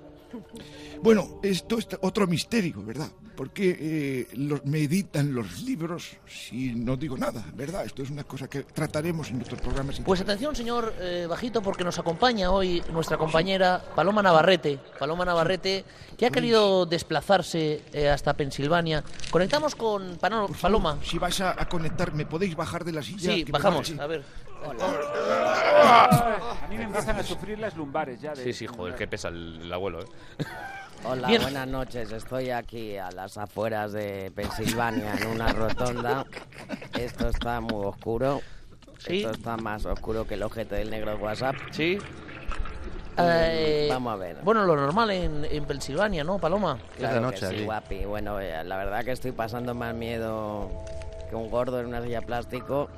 Bueno, esto es otro misterio, ¿verdad? Porque eh, los, me editan los libros si no digo nada, ¿verdad? Esto es una cosa que trataremos en nuestros programas. Pues atención, señor eh, Bajito, porque nos acompaña hoy nuestra compañera Paloma Navarrete. Paloma Navarrete, que ha querido desplazarse eh, hasta Pensilvania. Conectamos con Pano- Paloma. Si vais a, a conectar, ¿me podéis bajar de la silla? Sí, Que bajamos. A ver. A mí me empiezan a sufrir las lumbares ya. De... Sí, sí, joder, qué pesa el, el abuelo, ¿eh? Hola, Bien. buenas noches. Estoy aquí a las afueras de Pensilvania en una rotonda. Esto está muy oscuro. Esto está más oscuro que el ojete del negro de WhatsApp. Sí. Eh, Vamos a ver. Bueno, lo normal en, en Pensilvania, ¿no, Paloma? Claro que sí, guapi. Bueno, eh, la verdad que estoy pasando más miedo que un gordo en una silla plástico.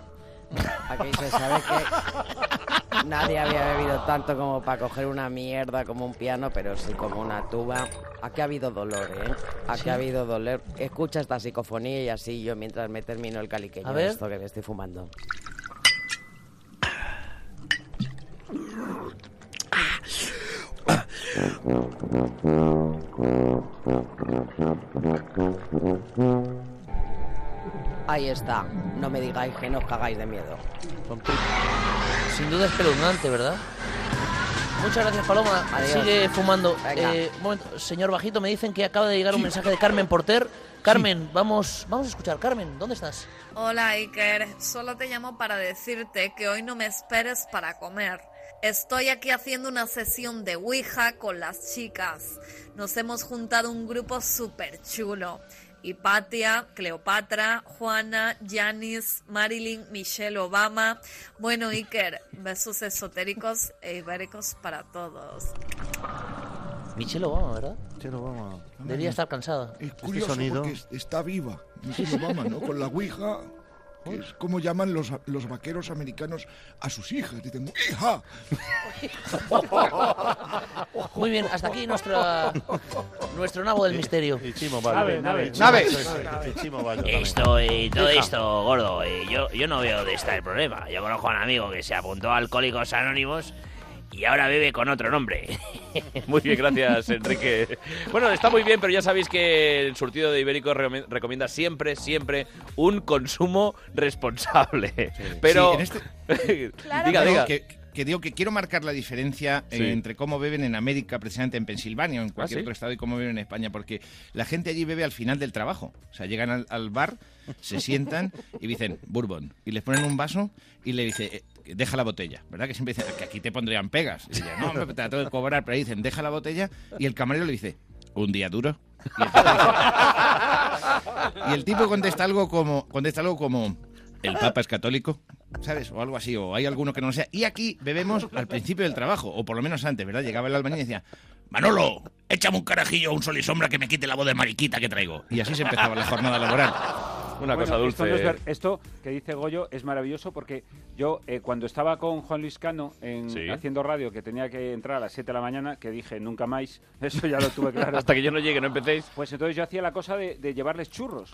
Aquí se sabe que nadie había bebido tanto como para coger una mierda como un piano, pero sí como una tuba. Aquí ha habido dolor, ¿eh? Aquí Sí. ha habido dolor. Escucha esta psicofonía y así yo mientras me termino el caliqueño de esto que me estoy fumando. [LAUGHS] Ahí está. No me digáis que no os cagáis de miedo. Sin duda espeluznante, ¿verdad? Muchas gracias, Paloma. Adiós. Sigue fumando. Eh, un momento, señor Bajito, me dicen que acaba de llegar un mensaje de Carmen Porter. Carmen, vamos, vamos a escuchar. Carmen, ¿dónde estás? Hola Iker, solo te llamo para decirte que hoy no me esperes para comer. Estoy aquí haciendo una sesión de Ouija con las chicas. Nos hemos juntado un grupo súper chulo. Hipatia, Cleopatra, Juana, Janis, Marilyn, Michelle Obama. Bueno, Iker, besos esotéricos e ibéricos para todos. Michelle Obama, ¿verdad? Michelle Obama. Debería estar cansada. Es curioso sonido. porque está viva. [LAUGHS] Michelle Obama, ¿no? Con la Ouija que es como llaman los, los vaqueros americanos a sus hijas. Dicen, hija. Muy bien, hasta aquí nuestra, nuestro nabo del misterio. Nave, nave, Nave. nave. Chimo Bayo también. Esto y todo Hija. esto, gordo, eh, yo, yo no veo dónde está el problema. Yo conozco a un amigo que se apuntó a Alcohólicos Anónimos y ahora vive con otro nombre. [LAUGHS] Muy bien, gracias, Enrique. Bueno, está muy bien, pero ya sabéis que el surtido de Ibérico re- recomienda siempre, siempre un consumo responsable. Pero. Sí, en este- [LAUGHS] diga, diga. Que, que digo que quiero marcar la diferencia eh, entre cómo beben en América, precisamente en Pensilvania o en cualquier ¿sí? otro estado, y cómo beben en España, porque la gente allí bebe al final del trabajo. O sea, llegan al, al bar, se [LAUGHS] sientan y dicen, bourbon, y les ponen un vaso y le dice, eh, deja la botella, ¿verdad? Que siempre dicen, que aquí te pondrían pegas. Y ella, no, la tengo que cobrar, pero ahí dicen, deja la botella, y el camarero le dice, ¿un día duro? Y el tipo dice- [LAUGHS] y el tipo contesta algo como, contesta algo como, el Papa es católico, ¿sabes? O algo así, o hay alguno que no lo sea. Y aquí bebemos al principio del trabajo, o por lo menos antes, ¿verdad? Llegaba el albañil y decía, Manolo, échame un carajillo, un sol y sombra que me quite la voz de mariquita que traigo. Y así se empezaba la jornada laboral. Una Bueno, cosa dulce. Esto, no es ver- esto que dice Goyo es maravilloso porque yo, eh, cuando estaba con Juan Luis Cano en, Sí. haciendo radio, que tenía que entrar a las 7 de la mañana, que dije nunca más, [LAUGHS] eso ya lo tuve claro. [LAUGHS] Hasta que yo no llegue, no empecéis. Pues entonces yo hacía la cosa de, de llevarles churros.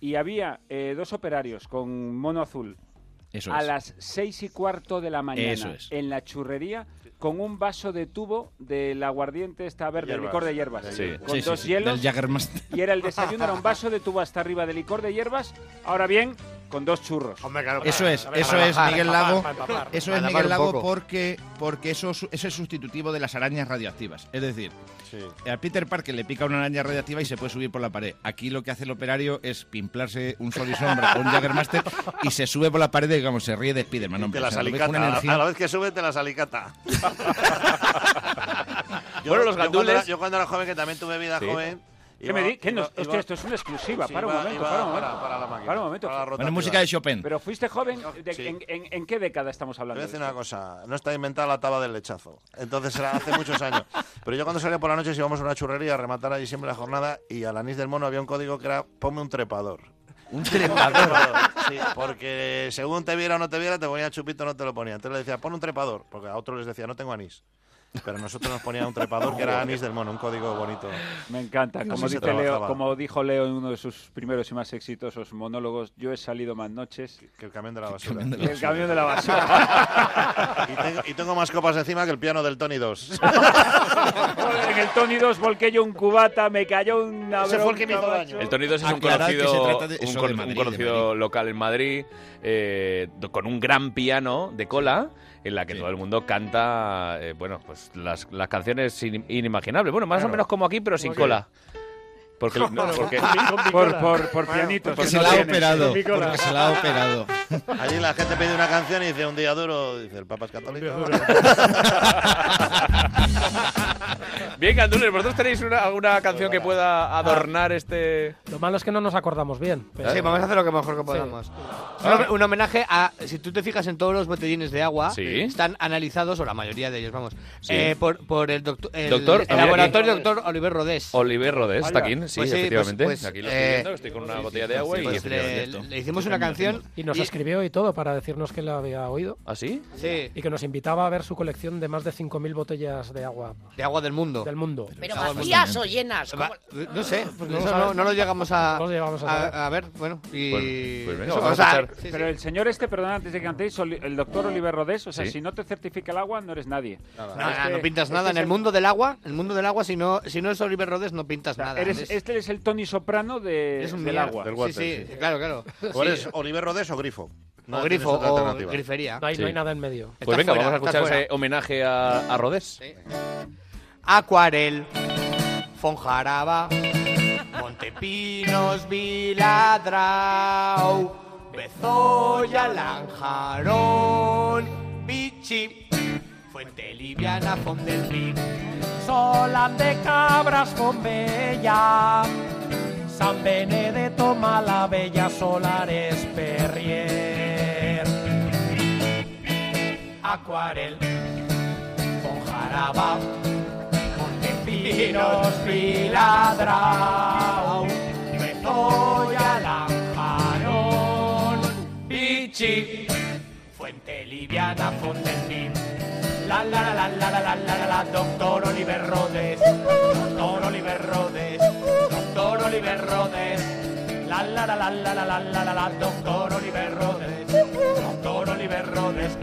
Y había eh, dos operarios con mono azul Eso a es. las seis y cuarto de la mañana Eso es. en la churrería con un vaso de tubo del aguardiente esta verde, el Hierbas. licor de hierbas, Sí. con Sí, sí, dos sí. hielos. Del Jägermeister. Y era el desayuno, era un vaso de tubo hasta arriba de licor de hierbas. Ahora bien, con dos churros. Eso es, eso es Miguel Lago. Eso es Miguel Lago porque, porque eso, su- eso es sustitutivo de las arañas radioactivas. Es decir, a Peter Parker le pica una araña radioactiva y se puede subir por la pared. Aquí lo que hace el operario es pimplarse un sol y sombra o un Jaggermaster y se sube por la pared y digamos, se ríe de Spiderman. hombre. Te O las alicata. A la- energía- A la vez que sube, te las alicata. [LAUGHS] Yo- Bueno, los yo cuando gandules- era- Yo cuando era joven, que también tuve vida Sí. joven. ¿Qué me di? ¿Qué nos- hostia, esto es una exclusiva. para un iba- momento, iba para un momento. para- para la máquina, Para un momento. para la Bueno, música de Chopin. Pero fuiste joven. de- Sí. en, en- en qué década estamos Te voy hablando? a decir de una cosa, no está inventada la taba del lechazo. Entonces era hace muchos años. [LAUGHS] Pero yo cuando salía por la noche íbamos a una churrería a rematar allí siempre la jornada y al anís del mono había un código que era ponme un trepador. Un trepador. [LAUGHS] Sí, porque según te viera o no te viera, te ponía chupito o no te lo ponía. Entonces le decía, pon un trepador, porque a otros les decía, no tengo anís. Pero nosotros nos ponía un trepador que era anís del mono, un código bonito. Me encanta. Como, dice Leo, como dijo Leo en uno de sus primeros y más exitosos monólogos, yo he salido más noches que el camión de la basura. que el camión de la basura. [LAUGHS] Y tengo, y tengo más copas encima que el piano del Tony 2. [LAUGHS] en el Tony 2 volqué yo un cubata, me cayó una Ese fue el que me hizo daño. El Tony 2 es un Aclarad que conocido, de- un, con- un Madrid, de conocido local en Madrid eh, con un gran piano de cola en la que todo el mundo canta, eh, bueno, pues las, las canciones in- inimaginables. Bueno, más o menos como aquí, pero sin cola. Porque, no, porque- Por, por, por pianitos. Porque que se no la ha operado. Porque se la ha operado. [LAUGHS] Allí la gente pide una canción y dice un día duro, dice el Papa es católico. [LAUGHS] Bien, Gandules, ¿vosotros tenéis una, alguna canción que pueda adornar este...? Lo malo es que no nos acordamos bien. pero- Sí, vamos a hacer lo que mejor que podamos. Un hom- Un homenaje a, si tú te fijas en todos los botellines de agua, Sí. están analizados, o la mayoría de ellos, vamos, Sí. eh, por, por el, doctor, el, Doctor, el laboratorio doctor Oliver Rodés. Oliver Rodés, está aquí, sí, Pues sí, efectivamente. pues- pues, aquí lo estoy eh, viendo, estoy con una botella de agua y... pues le, le hicimos una canción Y nos escribió y todo para decirnos que la había oído. ¿Ah, sí? Sí. Y que nos invitaba a ver su colección de más de 5.000 botellas de agua. de agua del mundo. Del mundo. Pero vacías o llenas. ¿cómo? Va- No sé, pues No no, no lo llegamos a, No lo llegamos a a, a ver. Bueno, y. Pues- pues venga, eso, vamos a escuchar. sí, sí. Pero el señor este, perdón, antes de que cantéis, el doctor Oliver Rodés, o sea, Sí. si no te certifica el agua, no eres nadie. No, pintas este nada. En el mundo del agua, en el mundo del agua, si no, si no es Oliver Rodés, no pintas nada. Eres- este es el Tony Soprano de, un del mierda. agua. Del Sí, water, sí, sí. claro, claro. ¿O eres. Oliver Rodés o Grifo? No o grifo, o grifería. No hay, Sí. no hay nada en medio. Pues Está venga, fuera, vamos a escuchar ese homenaje a, a Rodés. Acuarel, Fonjaraba, Montepinos, Viladrau, Bezoya, Lanjarón, Vichy, Fuente liviana, font. Solan de cabras, font bella. San Benedetto, Malabella, solares, perrier. Acuarel, con jaraba, Montepinos, Piladrao, Betoya, Lanjarón, Pichi, Fuente Liviana, Fontentín la la la la la la la la doctor Oliver Rodes. Doctor Oliver Rodes. Doctor Oliver. La la la la la la la la la doctor Oliver Rodes. Doctor Oliver Rodes.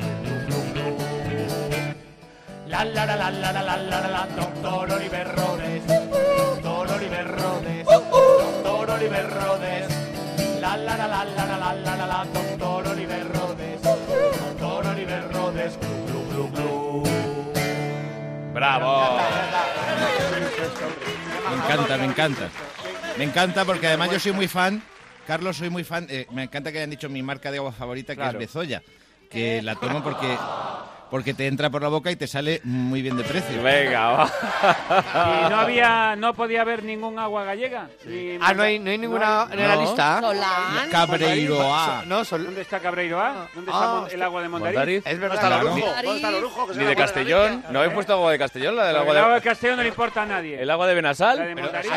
La la la la la la la la la doctor Oliver Rodes. Doctor Oliver Rodes. Doctor Oliver Rodes. La la la la la la la la la doctor Oliver. Doctor Oliver Rodes. ¡Bravo! Me encanta, me encanta. Me encanta porque además yo soy muy fan. Carlos, soy muy fan. eh, me encanta que hayan dicho mi marca de agua favorita, que Claro. es Bezoya. Que la tomo porque, porque te entra por la boca y te sale muy bien de precio. Venga, va. [LAUGHS] Y no había, no podía haber ningún agua gallega. Ni Ah, no hay, no hay ninguna en la No. lista. Solán. Cabreiroa. No, Sol- ¿Dónde está Cabreiroa? ¿Dónde está Ah, Mon- el agua de Mondariz? Mondariz. Es verdad. está el Claro. orujo? ¿Dónde está el orujo? Que se Ni de Castellón. ¿No habéis puesto agua de Castellón? ¿La del agua el agua de de, Castellón no le importa a nadie. el agua de La de Benasal? Mondariz.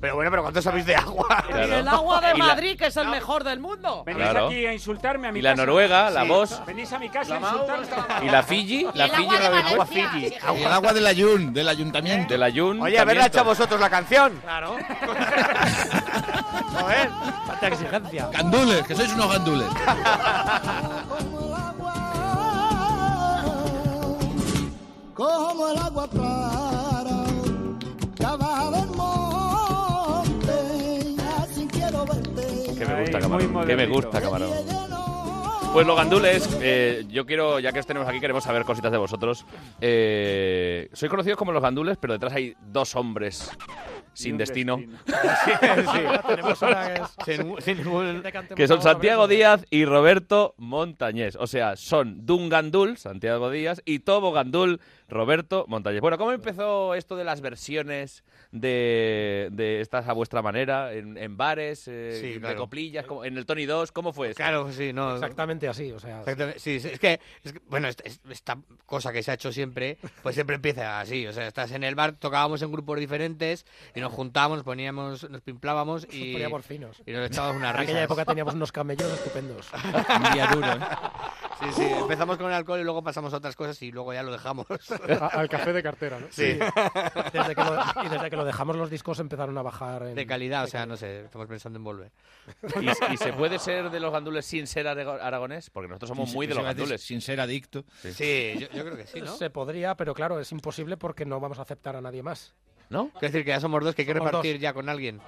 Pero bueno, pero ¿cuánto sabéis de agua? Claro. Y el agua de Madrid, que es el mejor del mundo. Venís Claro. aquí a insultarme a mi Y la casa. Noruega, la Sí. Vos. Venís a mi casa a insultarme. ¿dónde está la ¿Y la Fiji? ¿La el Fiji agua no de la puesto? Valencia. Fiji. el agua del Ayun, del ayuntamiento. Del Ayun. Oye, haberla hecho vosotros la canción. Claro. [LAUGHS] Joder. Falta exigencia. Gandules, que sois unos gandules. como el agua clara que baja del monte, así quiero verte. Que me gusta, camarón. Que me gusta, camarón. Pues los gandules, eh, yo quiero, ya que os tenemos aquí, queremos saber cositas de vosotros. Eh, sois conocidos como los gandules, pero detrás hay dos hombres sin destino, [LAUGHS] [LAUGHS] Tenemos una que es... Sin, ningún- que son Santiago. Díaz y Roberto Montañés. O sea, son Dun Gandul, Santiago Díaz, y Tobo Gandul, Roberto Montañés. Bueno, ¿cómo empezó esto de las versiones de, de estas a vuestra manera? ¿En, en bares? eh, Sí, de claro. coplillas? como- ¿En el Tony 2? ¿Cómo fue esto? Claro, sí, no. Exactamente así, o sea... Exactamente, Sí, sí, es que, es que, bueno, esta, es- esta cosa que se ha hecho siempre, pues siempre empieza así. O sea, estás en el bar, tocábamos en grupos diferentes y nos juntábamos, nos poníamos, nos pimplábamos y, Poníamos finos. y nos echábamos una En risa. aquella época teníamos unos camellos estupendos. [LAUGHS] Un día duro, ¿eh? Sí, sí, empezamos con el alcohol y luego pasamos a otras cosas y luego ya lo dejamos. A- al café de cartera, ¿no? Sí. Desde que lo, y desde que lo dejamos los discos empezaron a bajar en... De calidad, o sea, no sé, estamos pensando en volver. ¿Y, y se puede ser de los gandules sin ser arago- aragonés? Porque nosotros somos Sin- muy de los gandules. Sin ser adicto. Sí, yo, yo creo que sí, ¿no? Se podría, pero claro, es imposible porque no vamos a aceptar a nadie más. ¿No? Quiero decir que ya somos dos, que hay que Somos repartir dos. ya con alguien.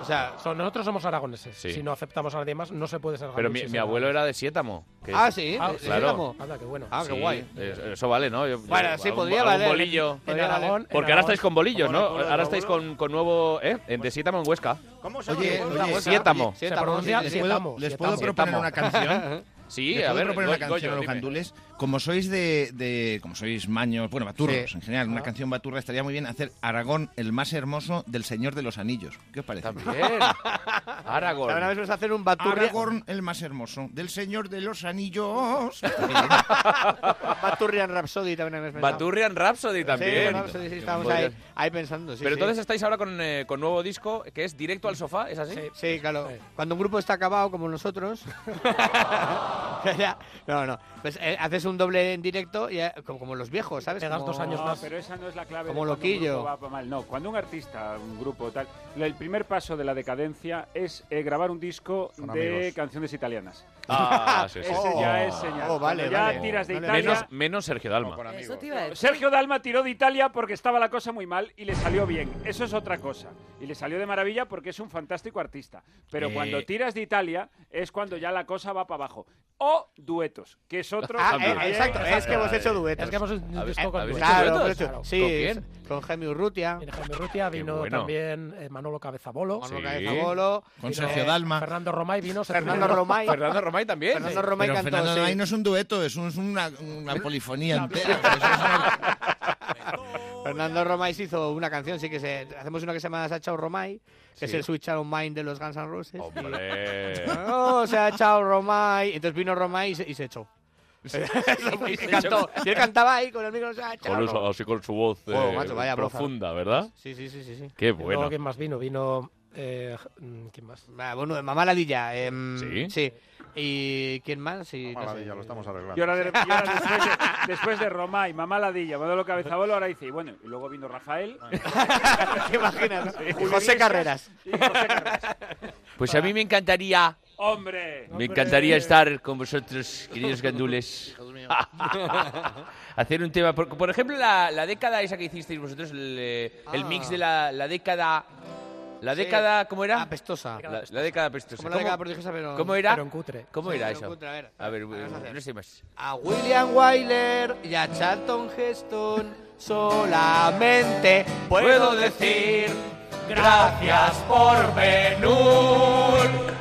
O sea, So- nosotros somos aragoneses. Sí. Si no aceptamos a nadie más, no se puede ser Pero mi, abuelo era de Siétamo. que ah, es- sí, Ah, de- claro. Sésamo. Anda, qué bueno. Ah, qué Sí, guay. es- Eso vale, ¿no? Yo- Bueno, yo- sí, algún- podría algún valer. bolillo. En. Aragón, en Porque ahora Aragón- estáis con bolillos, ¿no? ¿Cómo lo- Ahora estáis con, con nuevo... ¿Eh? En de Siétamo en Huesca. ¿Cómo se Oye, llama? oye, Siétamo. Se pronuncia ¿Les Siétamo, puedo, les puedo Siétamo. proponer una canción? [LAUGHS] Sí, ¿Les a puedo ver, proponer una canción a los gandules? Como sois de, de- como sois maños, bueno, baturros Sí. en general, una canción baturra estaría muy bien hacer Aragón, el más hermoso del Señor de los Anillos. ¿Qué os parece? También. [LAUGHS] Aragorn. Ahora vamos a hacer un baturri Aragorn, el más hermoso del Señor de los Anillos. [LAUGHS] Baturrian Rhapsody también habéis pensado. Baturrian Rhapsody Sí, también. Rhapsody, sí, Podría- ahí, ahí pensando. sí, Pero sí. entonces estáis ahora con, eh, con nuevo disco que es directo al sofá, ¿es así? Sí, claro. Cuando un grupo está acabado, como nosotros. [LAUGHS] no, no. Pues eh, haces un doble en directo, y, eh, como, como los viejos, ¿sabes? Te das Como- dos años No, más. pero esa no es la clave. Como de loquillo. Un grupo va pa' mal. No, cuando un artista, un grupo tal, el primer paso de la decadencia es eh, grabar un disco Con de amigos. canciones italianas. Ah, [LAUGHS] sí, sí. Ese ya es señal. oh, vale, ya vale. tiras de Vale, Italia. Menos, menos Sergio Dalma. Decir. Sergio Dalma tiró de Italia porque estaba la cosa muy mal y le salió bien. Eso es otra cosa. Y le salió de maravilla porque es un fantástico artista. Pero Eh. cuando tiras de Italia es cuando ya la cosa va para abajo. O duetos, que es otro. Ah, exacto, es que hemos hecho duetos. Es que hemos un ¿Habéis- disco con hecho Claro, hecho- Claro. sí, ¿Con quién? con Jaime Urrutia, Viene Jaime Urrutia, vino bueno. también eh, Manolo Cabezabolo. Manolo Sí. Cabezabolo, Con Sergio Dalma. Fernando Romay vino. Fernando. Romay. Fernando Romay también. Fernando Romay cantó, Fernando. Romay no es un dueto, es, un- es una, una polifonía entera. [LAUGHS] Fernando Romay se hizo una canción, sí que se, hacemos una que se llama Se ha echado Romay, que es el Switch Out of Mind de los Guns N' Roses. Hombre. [LAUGHS] Oh, se ha echado Romay. Entonces vino Romay y se, y se echó. [LAUGHS] [LAUGHS] y, cantó. y él cantaba ahí con el micro. Con eso- así con su voz eh, Oh, macho, vaya profunda, ¿verdad? Sí, sí, sí, sí. sí. Qué bueno. ¿quién más vino? Vino Eh, mm, ¿Quién más? Ah, bueno, Mamá Ladilla. em, ¿Sí? Sí. ¿Y quién más? Sí, Mamá no sé. Ladilla, lo estamos arreglando. Y ahora, de- y ahora después, de, después de Roma y Mamá Ladilla, Manolo Cabezabolo, ahora dice, y bueno, y luego vino Rafael. [LAUGHS] ¿Te imaginas? Sí, José Carreras. y José Carreras. Pues a mí me encantaría, ¡Hombre! me encantaría estar con vosotros, queridos gandules. [LAUGHS] Hacer un tema, por, por ejemplo, la, la década esa que hicisteis vosotros, el, eh, el Ah. mix de la, la década... La Sí. década, ¿cómo era? Apestosa. La, la década apestosa. Como la década prodigiosa, pero- ¿Cómo era? pero en cutre. ¿Cómo Sí, era eso? cutre, a ver. a ver, vamos a hacer. no sé más. A William Wyler y a Charlton Heston solamente puedo decir gracias por Benur.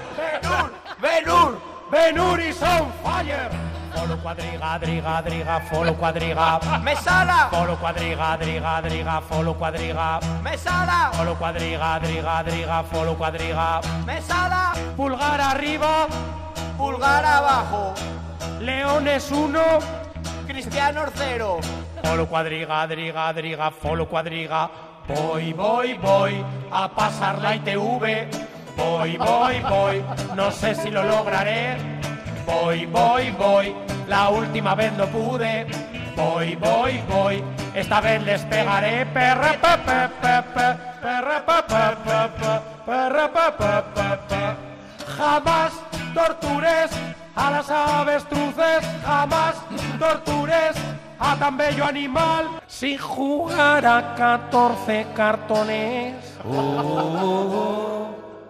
Benur, Benur, Benur is on fire. Folo cuadriga, driga, driga, folo cuadriga. Mesala. Folo cuadriga, driga, driga, folo cuadriga. Mesala. Folo cuadriga, driga, driga, folo cuadriga. Mesala. Pulgar arriba, Pulgar abajo. Leones uno. Cristiano cero. Folo cuadriga, driga, driga, folo cuadriga. Voy, voy, voy a pasar la ITV. Voy, voy, voy, no sé si lo lograré. Voy, voy, voy, la última vez no pude. Voy, voy, voy, esta vez les pegaré. Perre, pe, pe, pe, pe, perre, pe, pe, pe, pe, perre, pe, pe, pe, pe. Jamás tortures a las avestruces, jamás tortures a tan bello animal sin jugar a 14 cartones.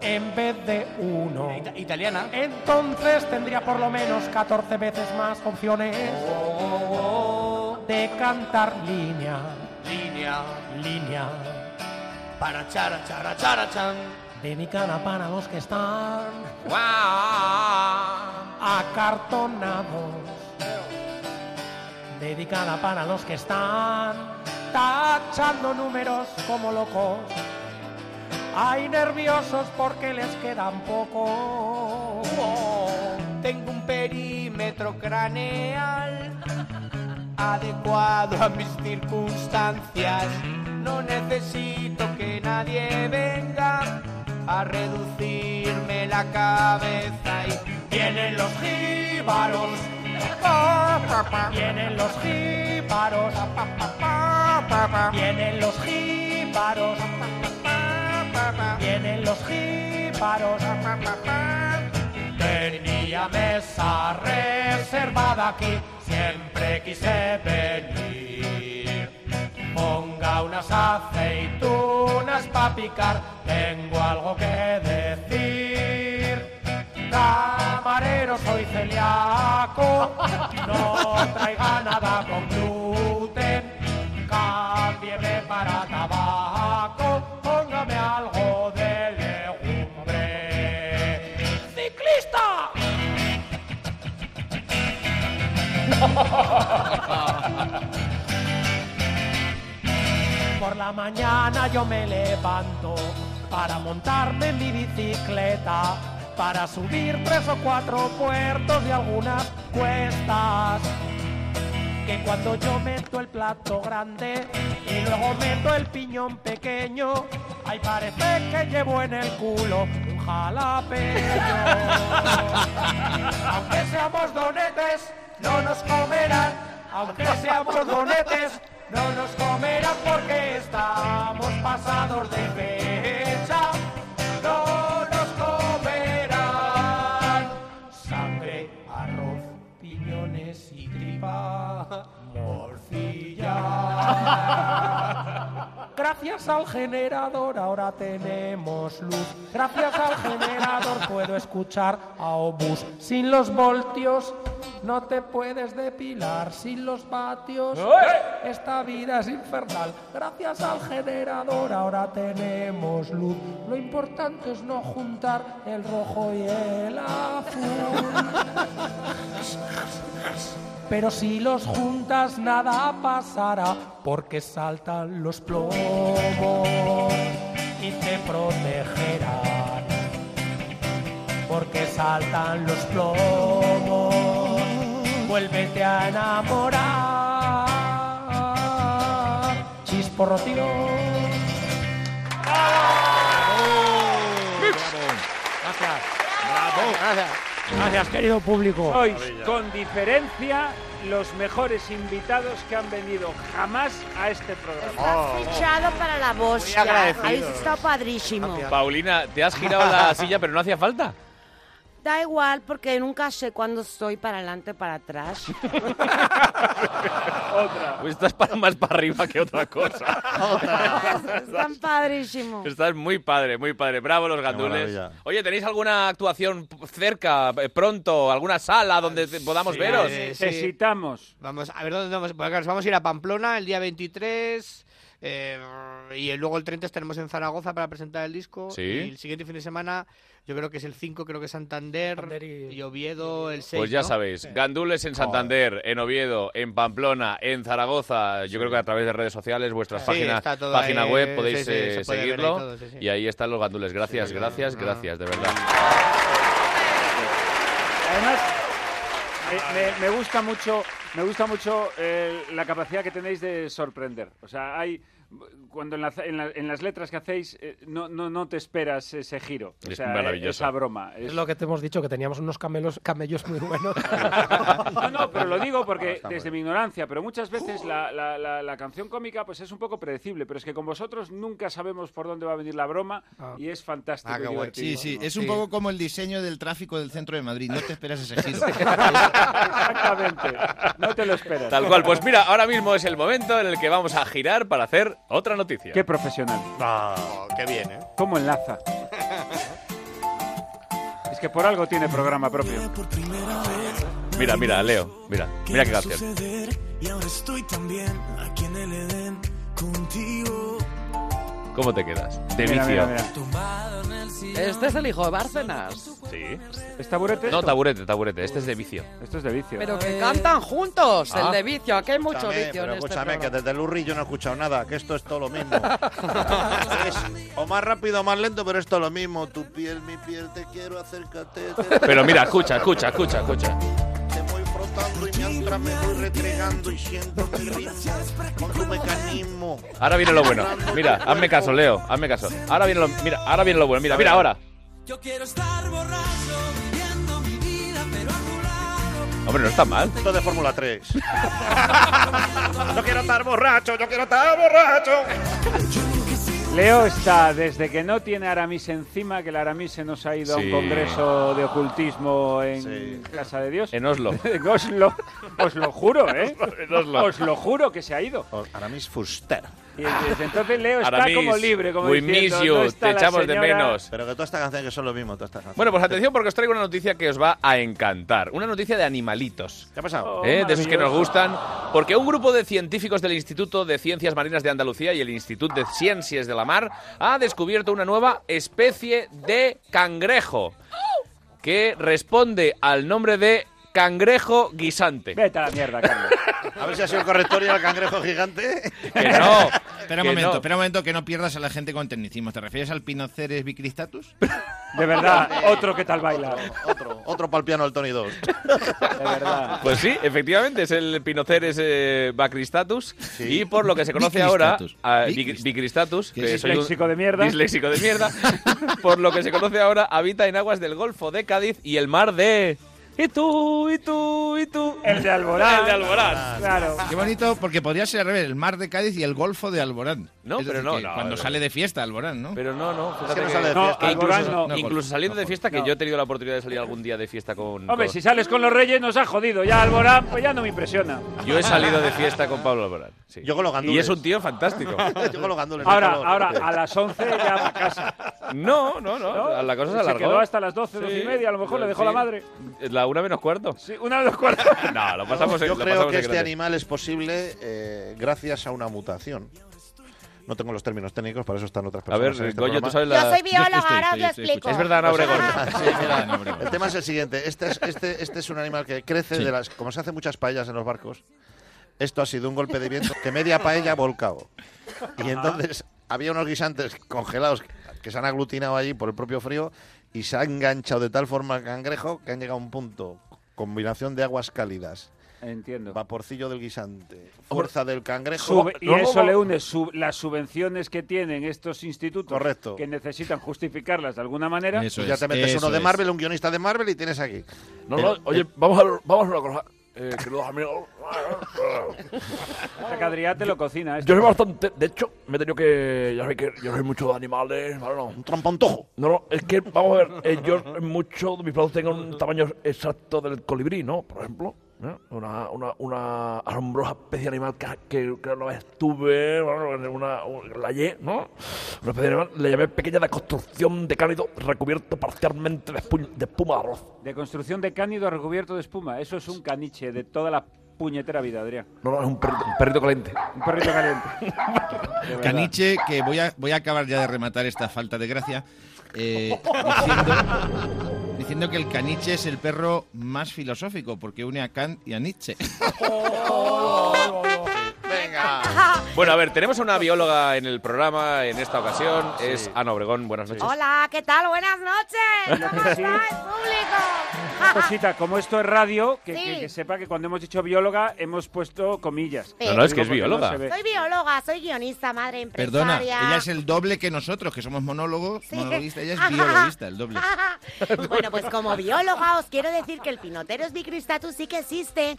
En vez de uno. Italiana. Entonces tendría por lo menos 14 veces más opciones de cantar línea. Línea. Línea. Para chara, chara, chara, chan. Dedicada para los que están acartonados. Dedicada para los que están tachando números como locos. Hay nerviosos porque les quedan poco. Tengo un perímetro craneal adecuado a mis circunstancias. No necesito que nadie venga a reducirme la cabeza y Vienen los jíbaros. Vienen los jíbaros. Vienen los jíbaros. Vienen los jíbaros. Tenía mesa reservada aquí, siempre quise venir. Ponga unas aceitunas para picar, tengo algo que decir. Camarero, soy celíaco, no traiga nada con gluten. Cámbieme para tabaco, Por la mañana yo me levanto para montarme en mi bicicleta, para subir tres o cuatro puertos y algunas cuestas. Que cuando yo meto el plato grande y luego meto el piñón pequeño, ahí parece que llevo en el culo un jalapeño. [LAUGHS] Aunque seamos donetes, no nos comerán. Aunque seamos donetes, no nos comerán porque estamos pasados de fecha. No nos comerán. Sangre, arroz, piñones y tripa. Morcilla. Gracias al generador ahora tenemos luz. Gracias al generador puedo escuchar a Obús. Sin los voltios no te puedes depilar. Sin los vatios esta vida es infernal. Gracias al generador ahora tenemos luz. Lo importante es no juntar el rojo y el azul. Pero si los juntas nada pasará porque saltan los plomos y te protegerán. Porque saltan los plomos, vuélvete a enamorar. Chisporro tío. Gracias. Gracias. Gracias, querido público. Sois, con diferencia, los mejores invitados que han venido jamás a este programa. Fichado para la voz. Habéis estado padrísimo. Paulina, te has girado la [LAUGHS] silla, pero no hacía falta. Da igual, porque nunca sé cuándo estoy para adelante o para atrás. [LAUGHS] Pues estás para, más para arriba que otra cosa. [LAUGHS] Están padrísimos. Estás muy padre, muy padre. Bravo los gandules. Oye, ¿tenéis alguna actuación cerca, eh, pronto? ¿Alguna sala donde te- podamos veros? Necesitamos. Vamos a ver dónde vamos. Vamos a ir a Pamplona el día 23. Eh, y luego el 30 estaremos en Zaragoza para presentar el disco. Sí. Y el siguiente fin de semana, yo creo que es el 5, creo que Santander. y... Oviedo el 6. Pues ya ¿no? sabéis, gandules en Santander, en Oviedo, en Pamplona, en Zaragoza. Yo creo que a través de redes sociales, vuestras Sí, páginas, página ahí, web, podéis sí, sí, eh, puede ahí seguirlo. todo, sí, sí. Y ahí están los gandules. Gracias, gracias, gracias, de verdad. Además, me, me- me gusta mucho, me gusta mucho eh, la capacidad que tenéis de sorprender. O sea, hay cuando en, la- en la- en las letras que hacéis eh, no, no, no te esperas ese giro, o Es sea, maravilloso. esa broma. Es Es- lo que te hemos dicho, que teníamos unos camelos, camellos muy buenos. [LAUGHS] No, no, pero lo digo porque desde mi ignorancia, pero muchas veces la, la- la- la canción cómica pues es un poco predecible, pero es que con vosotros nunca sabemos por dónde va a venir la broma y es fantástico. y divertido. Sí, sí, es un poco como el diseño del tráfico del centro de Madrid. No te esperas ese giro. [LAUGHS] Exactamente. No te lo esperas. Tal cual. Pues mira, ahora mismo es el momento en el que vamos a girar para hacer otra noticia. Qué profesional. qué bien, ¿eh? ¿Cómo enlaza? [LAUGHS] es que por algo tiene programa propio. Mira, mira, Leo, mira, mira qué canción. Y ahora estoy también aquí en el Edén contigo. ¿Cómo te quedas? De Mira, vicio. mira, mira. Este es el hijo de Bárcenas. Sí. ¿Es taburete? No, esto? taburete, taburete. Este es de vicio. Esto es de vicio. Pero que cantan juntos, Ah. el de vicio. Aquí hay mucho Escúchame, vicio pero en este escúchame, que desde el Urri yo no he escuchado nada, que esto es todo lo mismo. [LAUGHS] Es o más rápido o más lento, pero es todo lo mismo. Tu piel, mi piel, te quiero, acércate. te- Pero mira, escucha, escucha, escucha, escucha. Te voy frotando y mientras me voy retregando y siento mi ritmo con tu mecanismo. Ahora viene lo bueno. Mira, hazme caso, Leo, hazme caso. Ahora viene lo, mira, ahora viene lo bueno. Mira, mira ahora. Yo quiero estar borracho, viviendo mi vida, pero a tu lado. Hombre, no está mal. Esto de Fórmula 3. [LAUGHS] Yo quiero estar borracho, yo quiero estar borracho. Leo está desde que no tiene Aramis encima, que el Aramis se nos ha ido a un congreso de ocultismo en Casa de Dios. En Oslo. [LAUGHS] en Oslo. Os lo juro, ¿eh? [LAUGHS] En Oslo. Os lo juro que se ha ido. Aramis Fuster. Y desde entonces Leo está Aramis, como libre, como we diciendo, miss you, no está te echamos de menos. Pero que todas estas canciones que son lo mismo, todas estas canciones. Bueno, pues atención porque os traigo una noticia que os va a encantar. Una noticia de animalitos. ¿Qué ha pasado? ¿Eh? De esos que nos gustan. Porque un grupo de científicos del Instituto de Ciencias Marinas de Andalucía y el Instituto de Ciencias de la Mar ha descubierto una nueva especie de cangrejo que responde al nombre de cangrejo guisante. Vete a la mierda, Carlos. A ver si ha sido el corrector y el cangrejo gigante. Que no. Espera un que momento, no. espera un momento que no pierdas a la gente con tecnicismos. ¿Te refieres al Pinoceres bicristatus? De verdad, otro que tal baila. Otro, otro pa'l piano del Tony 2. De verdad. Pues sí, efectivamente, es el Pinoceres eh, bacristatus. Y por lo que se conoce ahora, ah, bic- bicristatus, Que es disléxico de mierda. disléxico de mierda, [LAUGHS] por lo que se conoce ahora, habita en aguas del Golfo de Cádiz y el mar de... Y tú, y tú, y tú. El de Alborán. El de Alborán. Claro. Qué bonito, porque podría ser al revés, el mar de Cádiz y el golfo de Alborán. No, Es pero decir, no, Cuando no. sane de fiesta Alborán, ¿no? Pero no, no, fíjate que no que- sale de No, fiesta. que Alborán incluso, no. incluso saliendo de fiesta, que No. yo he tenido la oportunidad de salir algún día de fiesta con... Hombre, con- si sales con los reyes nos ha jodido. Ya Alborán, pues ya no me impresiona. Yo he salido de fiesta con Pablo Alborán. sí. Yo con los Y gandules. es un tío fantástico. [LAUGHS] Yo con los gandules. Ahora, ahora, a las 11 ya para casa. No, no, no, ¿no? la cosa se Se alargó. quedó hasta las 12, 12 y media. A lo mejor le dejó Sí. la madre. La una menos cuarto. Sí, una de los cuartos. [LAUGHS] No, lo pasamos en Yo lo creo pasamos que en este animal es posible eh, gracias a una mutación. No tengo los términos técnicos, para eso están otras A ver, personas. en este Goyo, tú sabes Yo la... soy bióloga, ahora os lo explico. Es verdad, Ana Obregón. [LAUGHS] Sí, mira, el tema es el siguiente. Este es, este, este es un animal que crece Sí. de las. Como se hace muchas paellas en los barcos, esto ha sido un golpe de viento que media paella ha volcado. Y entonces había unos guisantes congelados que se han aglutinado allí por el propio frío y se ha enganchado de tal forma el cangrejo que han llegado a un punto, combinación de aguas cálidas Entiendo. Vaporcillo del guisante. Fuerza del cangrejo. Sube- y eso le une su- las subvenciones que tienen estos institutos Correcto. que necesitan justificarlas de alguna manera. Pues ya te metes uno de Marvel, un guionista de Marvel y tienes aquí. No, Pero- no, oye, vamos a vamos a ver una cosa, eh, queridos amigos. O sea, que Adrián te lo cocina. esto. Yo soy bastante. De hecho, me he tenido que. Ya sabéis que yo soy mucho de animales. ¿vale? No. Un trampantojo. No, no, es que, vamos a ver, eh, yo mucho de mis platos tengo un tamaño exacto del colibrí, ¿no? Por ejemplo. Una, una, una asombrosa especie de animal que, que, que una vez tuve, bueno, una, una- la hallé, ¿no? Una especie de animal, le llamé pequeña de construcción de cánido recubierto parcialmente de, espu- de espuma de arroz. De construcción de cánido recubierto de espuma. Eso es un caniche de toda la puñetera vida, Adrián. No, no, es un perrito, un perrito caliente. Un perrito caliente. [LAUGHS] [LAUGHS] Caniche, que voy a, voy a acabar ya de rematar esta falta de gracia, eh, diciendo, diciendo que el caniche es el perro más filosófico, porque une a Kant y a Nietzsche. [LAUGHS] Venga. [LAUGHS] Bueno, a ver, tenemos una bióloga en el programa en esta ocasión. Es Ana Obregón. Buenas noches. Hola, ¿qué tal? Buenas noches. ¿Cómo sí- estáis, público? Una cosita, como esto es radio, que, Sí. que- que sepa que cuando hemos dicho bióloga hemos puesto comillas. No, no, es que es bióloga. Soy bióloga, soy guionista, madre empresaria. Perdona, ella es el doble que nosotros, que somos monólogos, Sí. monologuista, ella es [LAUGHS] biologista, el doble. [LAUGHS] Bueno, pues como bióloga os quiero decir que el Pinoteros bicristatus sí que existe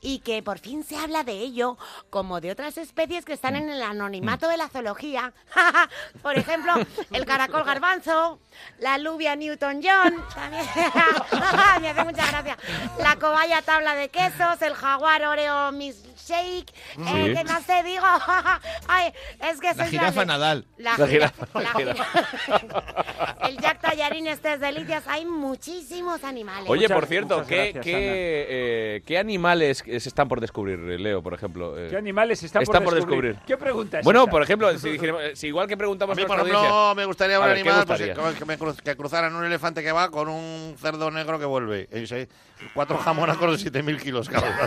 y que por fin se habla de ello como de otras especies que están en el anonimato de la zoología. [LAUGHS] Por ejemplo, el caracol garbanzo, la alubia Newton-John, también [LAUGHS] me hace mucha gracia, la cobaya tabla de quesos, el jaguar Oreo Miss Shake, eh, Sí. ¿qué más te digo? [LAUGHS] Ay, es que La jirafa. Nadal. La, La jirafa, jirafa, la la jirafa. El Jack Tallarín, estas delicias, hay muchísimos animales. Oye, Muchas- por cierto, ¿qué, gracias, qué, eh, qué animales se están por descubrir, Leo, por ejemplo? Eh, ¿Qué animales están, por descubrir? ¿Qué pregunta es Bueno, esa? por ejemplo, si, dijéramos- eh, si igual que preguntamos A mí, por ejemplo, me gustaría un ver, ¿qué animal pues, que, me cru- que cruzaran un elefante que va con un cerdo negro que vuelve. Y seis- cuatro jamonacos de 7.000 kilos cada uno.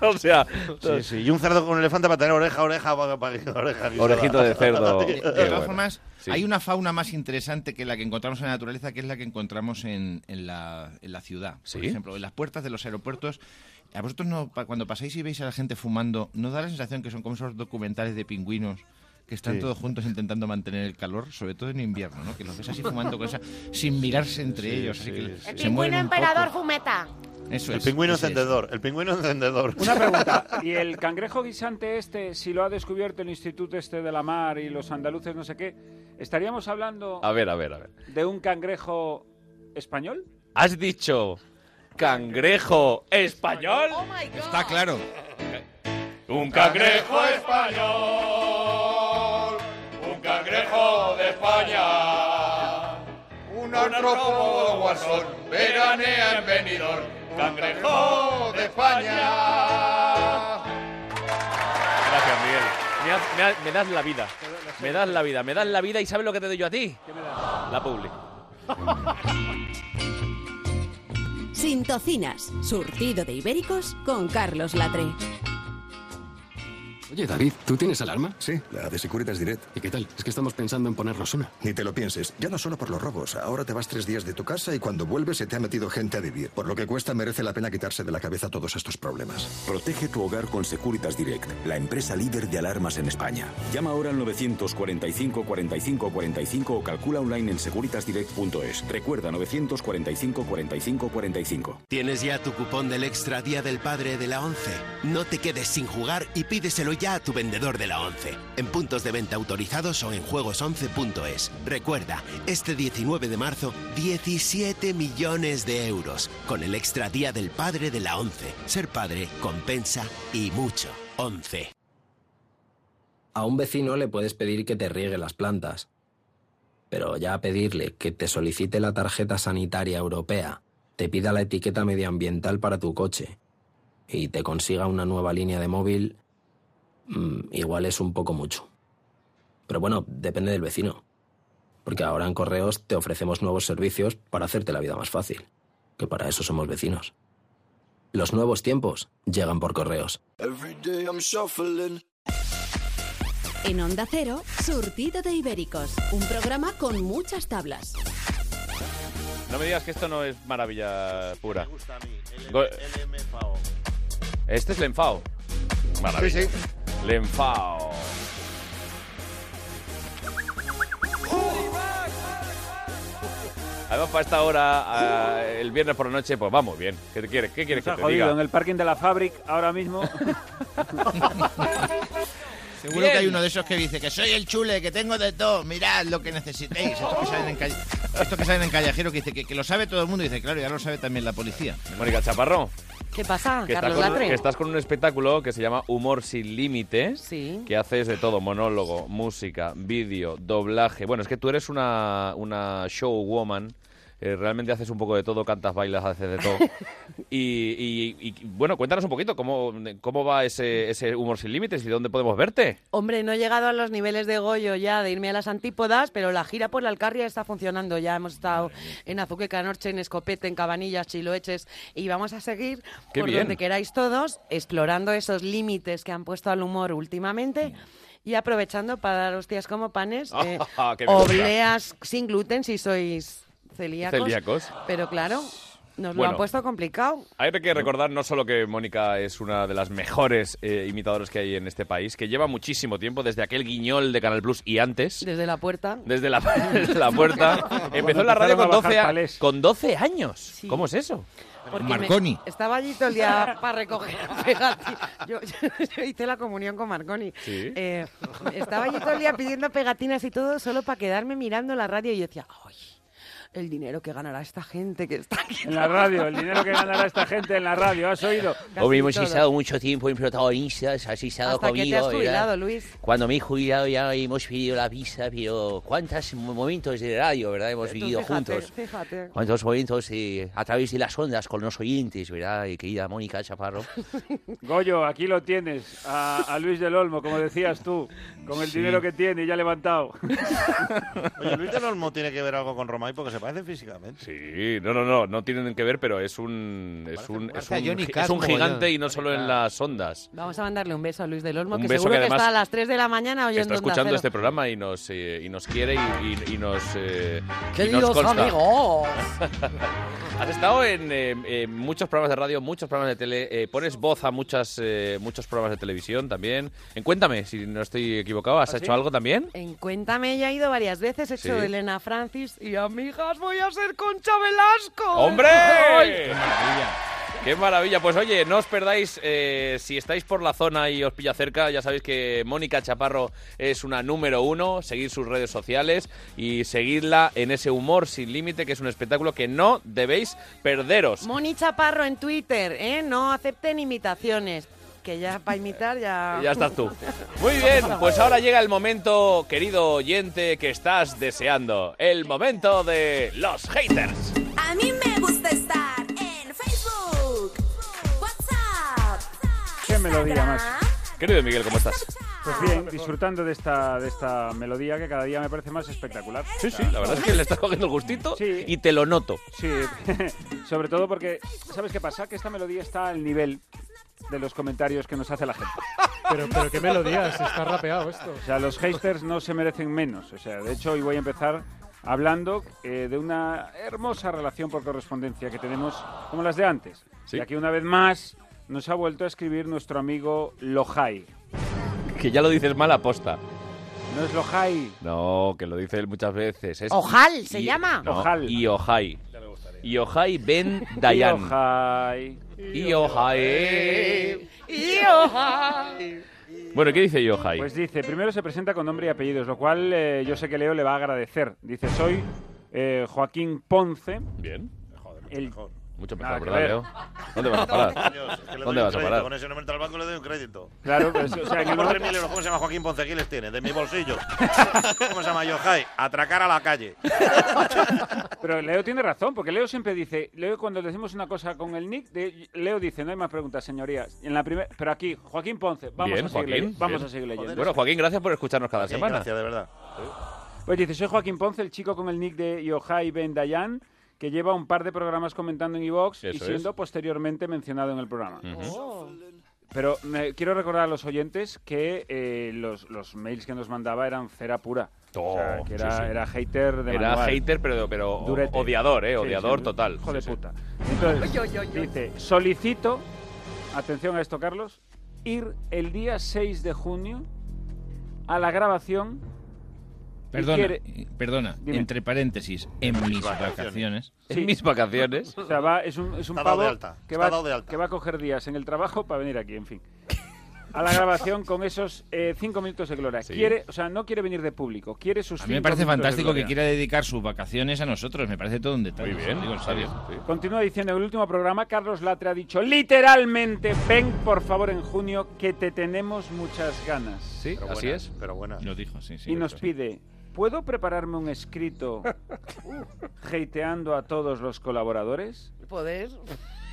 [LAUGHS] o sea, Sí, sí. Y un cerdo con un elefante para tener oreja, oreja, oreja guisada. Orejito de cerdo. [LAUGHS] De, todas bueno. formas, Sí. hay una fauna más interesante que la que encontramos en la naturaleza, que es la que encontramos en, en la, en la ciudad. ¿Sí? Por ejemplo, en las puertas de los aeropuertos. A vosotros, no, cuando pasáis y veis a la gente fumando, ¿no da la sensación que son como esos documentales de pingüinos que están Sí. todos juntos intentando mantener el calor, sobre todo en invierno, ¿no? Que los ves así fumando con esa- sin mirarse entre Sí, ellos, así sí, que sí. El se pingüino emperador fumeta. Eso El es, pingüino encendedor, el pingüino encendedor. Una pregunta. [LAUGHS] ¿Y el cangrejo guisante este, si lo ha descubierto el Instituto este de la Mar y los andaluces no sé qué, estaríamos hablando A ver, a ver, a ver. de un cangrejo español? ¿Has dicho cangrejo español? Está claro. Un cangrejo español, un cangrejo de España, un artrópodo guasón, veranea en Benidorm, cangrejo de España. Gracias, Miguel. Me, me me das la vida. Me das la vida. Me das la vida y ¿sabes lo que te doy yo a ti? La publi. [LAUGHS] Sin tocinas, surtido de ibéricos con Carlos Latre. Oye, David, ¿tú tienes alarma? Sí, la de Securitas Direct. ¿Y qué tal? Es que estamos pensando en ponernos una. Ni te lo pienses, ya no solo por los robos. Ahora te vas tres días de tu casa y cuando vuelves se te ha metido gente a vivir. Por lo que cuesta merece la pena quitarse de la cabeza todos estos problemas. Protege tu hogar con Securitas Direct, la empresa líder de alarmas en España. Llama ahora al 945 45 45 o calcula online en securitasdirect.es. Recuerda 945 45 45. ¿Tienes ya tu cupón del Extra Día del Padre de la 11? No te quedes sin jugar y pídeselo ya a tu vendedor de la 11. En puntos de venta autorizados o en juegos11.es. Recuerda, este 19 de marzo, 17 millones de euros con el Extra Día del Padre de la 11. Ser padre compensa y mucho. 11. A un vecino le puedes pedir que te riegue las plantas. Pero ya pedirle que te solicite la tarjeta sanitaria europea, te pida la etiqueta medioambiental para tu coche y te consiga una nueva línea de móvil, igual es un poco mucho. Pero bueno, depende del vecino. Porque ahora en Correos te ofrecemos nuevos servicios para hacerte la vida más fácil. Que para eso somos vecinos. Los nuevos tiempos llegan por Correos. En Onda Cero, surtido de ibéricos. Un programa con muchas tablas. No me digas que esto no es maravilla pura. Me gusta a mí. El, el MFAO. Este es Lenfao. Maravilla. Sí, Lenfao. Además, para esta hora, ah, el viernes por la noche, pues vamos bien. ¿Qué te quiere? ¿Qué quieres que Está te jodido diga? en el parking de la Fabric ahora mismo. [LAUGHS] Seguro Bien. que hay uno de esos que dice que soy el chule, que tengo de todo, mirad lo que necesitéis. Estos que salen en, calle, que salen en callejero que dice que, que lo sabe todo el mundo y dice, claro, ya lo sabe también la policía. Mónica Chaparro, ¿Qué pasa, que, estás Carlos con, Latre? que estás con un espectáculo que se llama Humor sin Límites. Sí. Que haces de todo, monólogo, música, vídeo, doblaje. Bueno, es que tú eres una, una showwoman. Eh, realmente haces un poco de todo, cantas, bailas, haces de todo. [LAUGHS] y, y- y, bueno, cuéntanos un poquito cómo, cómo va ese, ese humor sin límites y dónde podemos verte. Hombre, no he llegado a los niveles de Goyo ya de irme a las antípodas, pero la gira por la Alcarria está funcionando. Ya hemos estado en Azuqueca Norte, en Escopete, en Cabanillas, Chiloeches y vamos a seguir Qué por bien. donde queráis todos, explorando esos límites que han puesto al humor últimamente. Y aprovechando para dar hostias como panes, [LAUGHS] eh, gusta. obleas sin gluten si sois celíacos. Celíacos. Pero claro, nos lo han puesto complicado. Hay que recordar no solo que Mónica es una de las mejores eh, imitadoras que hay en este país, que lleva muchísimo tiempo, desde aquel guiñol de Canal Plus y antes. Desde la puerta. Desde la, [LAUGHS] desde la puerta. [LAUGHS] Empezó en la radio con 12, a- con 12 años. ¿Cómo es eso? Porque me- estaba allí todo el día [LAUGHS] para recoger. Yo, yo hice la comunión con Marconi. Sí. Eh, estaba allí todo el día pidiendo pegatinas y todo solo para quedarme mirando la radio y yo decía, ¡ay! El dinero que ganará esta gente que está aquí. En la radio, el dinero que ganará esta gente en la radio, ¿has oído? Hombre, hemos estado mucho tiempo en protagonistas, has estado Hasta que conmigo. te has ¿verdad? jubilado, Luis. Cuando me he jubilado ya hemos pedido la visa, pero ¿cuántos momentos de radio, verdad? Hemos vivido fíjate, juntos. Fíjate. ¿Cuántos momentos eh, a través de las ondas con los oyentes, verdad? Eh, Querida Mónica Chaparro. [LAUGHS] Goyo, aquí lo tienes, a, a Luis del Olmo, como decías tú, con el Sí. dinero que tiene ya levantado. Oye, Luis del Olmo tiene que ver algo con Romay porque se parecen físicamente. Sí, no, no, no, no tienen que ver, pero es un es un, es un, Johnny es un gigante y no solo en las ondas. Vamos a mandarle un beso a Luis del Olmo, Un que beso seguro que que, además está a las 3 de la mañana oyendo Está Onda escuchando Cero. este programa y nos, eh, y nos quiere y, y- y nos, eh, y nos Queridos consta. amigos. [LAUGHS] Has estado en, eh, en muchos programas de radio, muchos programas de tele, eh, pones voz a muchas, eh, muchos programas de televisión también. En Cuéntame, si no estoy equivocado, ¿has ¿Ah, hecho algo también? En Cuéntame ya he ido varias veces, he hecho Sí. de Elena Francis y amigas voy a ser Concha Velasco. ¡Hombre! ¡Ay! ¡Qué maravilla! Pues oye, no os perdáis, eh, si estáis por la zona y os pilla cerca, ya sabéis que Mónica Chaparro es una número uno, seguid sus redes sociales y seguidla en ese humor sin límite, que es un espectáculo que no debéis perderos. Moni Chaparro en Twitter, ¿eh? No acepten imitaciones. Que ya para imitar ya... [LAUGHS] Ya estás tú. [LAUGHS] Muy bien, pues ahora llega el momento, querido oyente, que estás deseando. El momento de los haters. A mí me gusta estar en Facebook, WhatsApp. Qué melodía más. Querido Miguel, ¿cómo estás? Pues bien, disfrutando de esta, de esta melodía que cada día me parece más espectacular. Sí, sí, la verdad es que le estás cogiendo el gustito y te lo noto. Sí, [LAUGHS] sobre todo porque, ¿sabes qué pasa? Que esta melodía está al nivel de los comentarios que nos hace la gente. Pero, pero qué melodías, está rapeado esto. O sea, los haters no se merecen menos. O sea, de hecho, hoy voy a empezar hablando eh, de una hermosa relación por correspondencia que tenemos como las de antes. Y aquí una vez más nos ha vuelto a escribir nuestro amigo Lohai. Que ya lo dices mal aposta. No es Lohai. No, que lo dice él muchas veces. Es Ojal, ¿se llama? No, Ojal. Iohai. Iohai Ben Dayan. Iohai. ¡Iohai! Bueno, ¿qué dice Iohai? Pues dice, primero se presenta con nombre y apellidos, lo cual eh, yo sé que Leo le va a agradecer. Dice, soy eh, Joaquín Ponce. Bien. El... Mucho mejor, que ¿verdad, ver. Leo? ¿Dónde vas a parar? Que ¿Dónde un vas a crédito. parar? Con ese número al banco le doy un crédito. Claro, pues, o sea, en el Por momento- 3.000 euros, ¿cómo se llama Joaquín Ponce? ¿Quién les tiene? De mi bolsillo. ¿Cómo se llama Yohai? Atracar a la calle. Pero Leo tiene razón, porque Leo siempre dice, Leo cuando le decimos una cosa con el nick, de- Leo dice, no hay más preguntas, señorías. En la primer, pero aquí, Joaquín Ponce, vamos Bien, a seguir Joaquín. leyendo. Vamos bien. a seguir leyendo. Bueno, Joaquín, gracias por escucharnos cada semana. gracias, de verdad. Pues dice, soy Joaquín Ponce, el chico con el nick de Yohai Ben Dayan, que lleva un par de programas comentando en iVox y es. siendo posteriormente mencionado en el programa. Ujú. Pero me- quiero recordar a los oyentes que eh, los, los mails que nos mandaba eran cera pura. O sea, que era, sí, sí. era hater de Era manual. hater, pero, pero Durete. odiador, ¿eh? Odiador sí, total. Hijo de sí. puta. Entonces, dice, solicito, atención a esto, Carlos, ir el día 6 de junio a la grabación. Perdona, quiere- perdona, Dime. entre paréntesis, en mis vacaciones. Sí. En mis vacaciones. O sea, va, es un, es un pavo de alta, que, va, dado de alta. que va a coger días en el trabajo para venir aquí, en fin. A la grabación con esos eh, cinco minutos de gloria. Sí. Quiere, o sea, no quiere venir de público, quiere sus A mí me cinco parece fantástico que quiera dedicar sus vacaciones a nosotros, me parece todo un detalle. Muy bien, digo en serio. sí. Continúa diciendo en el último programa, Carlos Latre ha dicho literalmente, ven por favor en junio que te tenemos muchas ganas. Sí, Pero así es. Pero buenas. Lo dijo, sí, sí. y nos pide, ¿puedo prepararme un escrito [LAUGHS] hateando a todos los colaboradores? Poder.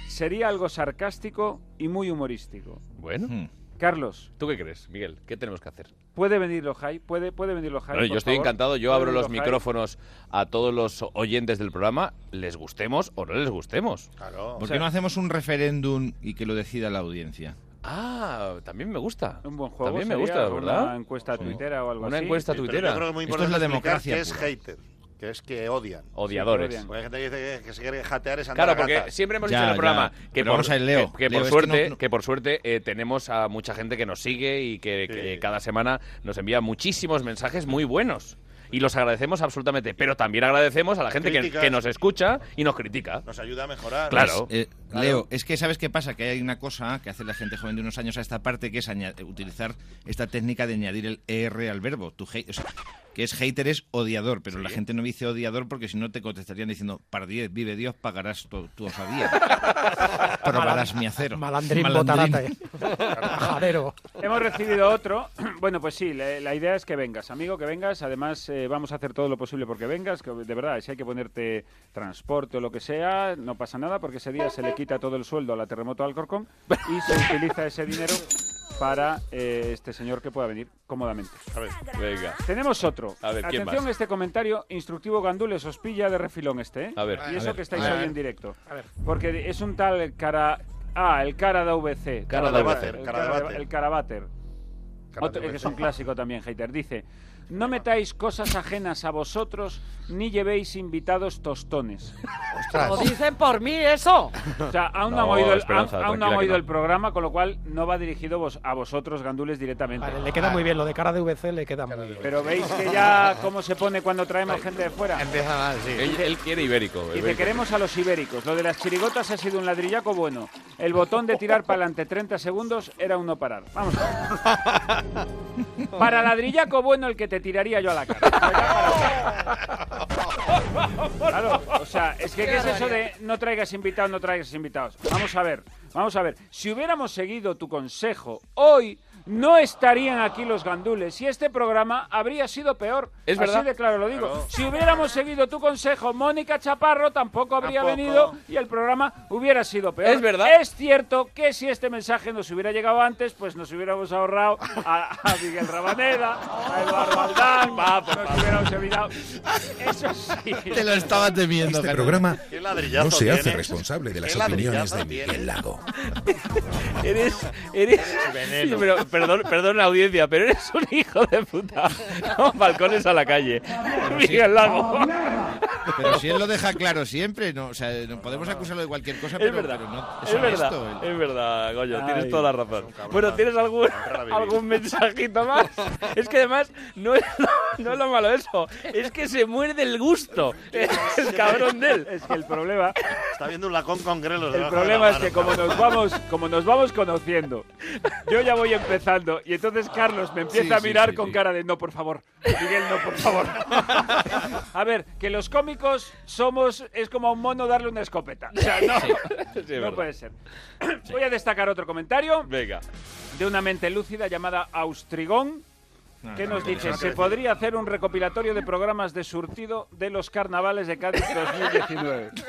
Sería algo sarcástico y muy humorístico. Bueno. Hmm. Carlos, ¿Tú qué crees, Miguel? ¿Qué tenemos que hacer? ¿puede venir Lojai? ¿Puede, puede venir Lojai? Bueno, yo estoy favor? encantado. Yo ¿Puede abro los Lojai? micrófonos a todos los oyentes del programa, les gustemos o no les gustemos. Claro. ¿Por qué no hacemos un referéndum y que lo decida la audiencia? Ah, también me gusta. Un buen juego También me gusta, Una ¿verdad? encuesta Sí. tuitera o algo Una así. encuesta Sí, tuitera. Yo creo que es muy Esto es la democracia que es pura. hater, que es que odian. Odiadores. Sí, odian. Porque hay gente que dice que, que se quiere jatear es andar Claro, porque siempre hemos Ya, dicho en el ya. programa que por, vamos a Leo, que, que Leo, por es que suerte, no- que por suerte eh, tenemos a mucha gente que nos sigue y que, que cada semana nos envía muchísimos mensajes muy buenos. Y los agradecemos absolutamente. Pero también agradecemos a la gente que, nos escucha y nos critica. Nos ayuda a mejorar. Claro. Eh, Claro. Leo, es que sabes qué pasa, que hay una cosa que hace la gente joven de unos años a esta parte, que es utilizar esta técnica de añadir el ER al verbo. Tu hate- o sea, que es hater es odiador, pero la gente no dice odiador porque si no te contestarían diciendo, par diez, vive Dios, pagarás tu, tu osadía. [LAUGHS] Probarás mi acero. Malandrín, Malandrín. botarate. Hemos recibido otro. [CLEARS THROAT] Bueno, pues sí, la, la idea es que vengas, amigo, que vengas. Además, eh, vamos a hacer todo lo posible porque vengas. Que de verdad, si hay que ponerte transporte o lo que sea, no pasa nada porque ese día se le quita todo el sueldo a la terremoto Alcorcón y se utiliza ese dinero para eh, este señor que pueda venir cómodamente. A ver. Venga. Tenemos otro. A ver, ¿quién Atención más? a este comentario instructivo Gandules, os pilla de refilón este, ¿eh? A ver. Y A eso ver. que estáis A ver. hoy en directo. Porque es un tal cara... Ah, el cara de VC. Cara de cara de cara de- el carabater. Cara Otro- que es un clásico también, hater. Dice, no metáis cosas ajenas a vosotros ni llevéis invitados tostones. Lo dicen por mí eso. O sea, aún no, No, han oído, el, Esperanza, aún- aún no han tranquila que oído no. el programa, con lo cual no va dirigido vos- a vosotros, gandules, directamente. Vale, le queda muy bien, lo de cara de VC le queda muy bien. Pero veis que ya cómo se pone cuando traemos gente de fuera. Empieza mal, sí. Él, él quiere ibérico. Dice, ibérico. queremos a los ibéricos. Lo de las chirigotas ha sido un ladrillaco bueno. El botón de tirar para adelante 30 segundos era un no parar. Vamos. [LAUGHS] Para ladrillaco bueno el que te tiraría yo a la cara. [LAUGHS] Claro, o sea, es que ¿qué es eso de no traigas invitados, no traigas invitados? Vamos a ver, vamos a ver. Si hubiéramos seguido tu consejo hoy, no estarían aquí los gandules y este programa habría sido peor. Es Así verdad. de claro lo digo. Si hubiéramos seguido tu consejo, Mónica Chaparro tampoco habría Tampoco. venido y el programa hubiera sido peor. Es verdad. Es cierto que si este mensaje nos hubiera llegado antes, pues nos hubiéramos ahorrado a, a Miguel Rabaneda, a Eduardo Aldán, nos hubiéramos evitado. Eso sí. Te lo estaba temiendo. Este programa ¿Qué ladrillazo no se hace tienes? responsable de las ¿Qué opiniones de Miguel? Lago. [LAUGHS] Eres, eres, Veneno. Sí, pero, perdón, perdón la audiencia, pero eres un hijo de puta. Con balcones a la calle. Miguel Lago. Pero si él lo deja claro siempre, no, o sea, no podemos acusarlo de cualquier cosa, Es pero, verdad, pero no, es honesto, verdad, él. es verdad, Goyo, tienes Ay, toda la razón. Bueno, ¿tienes algún, algún mensajito más? Es que además no es, lo, no es lo malo eso, es que se muere del gusto el [LAUGHS] cabrón de él. Es que el problema, Está viendo un lacón con grelos. el problema la es que como nos vamos, como nos vamos conociendo, yo ya voy empezando y entonces Carlos me empieza a mirar con cara de no, por favor, Miguel, no, por favor. [LAUGHS] a ver, que los cómicos somos es como a un mono darle una escopeta. O sea, no, no puede ser. Voy a destacar otro comentario Venga. de una mente lúcida llamada Austrigón. Que nos dice, se podría hacer un recopilatorio de programas de surtido de los carnavales de Cádiz [LAUGHS] 2019. [LAUGHS]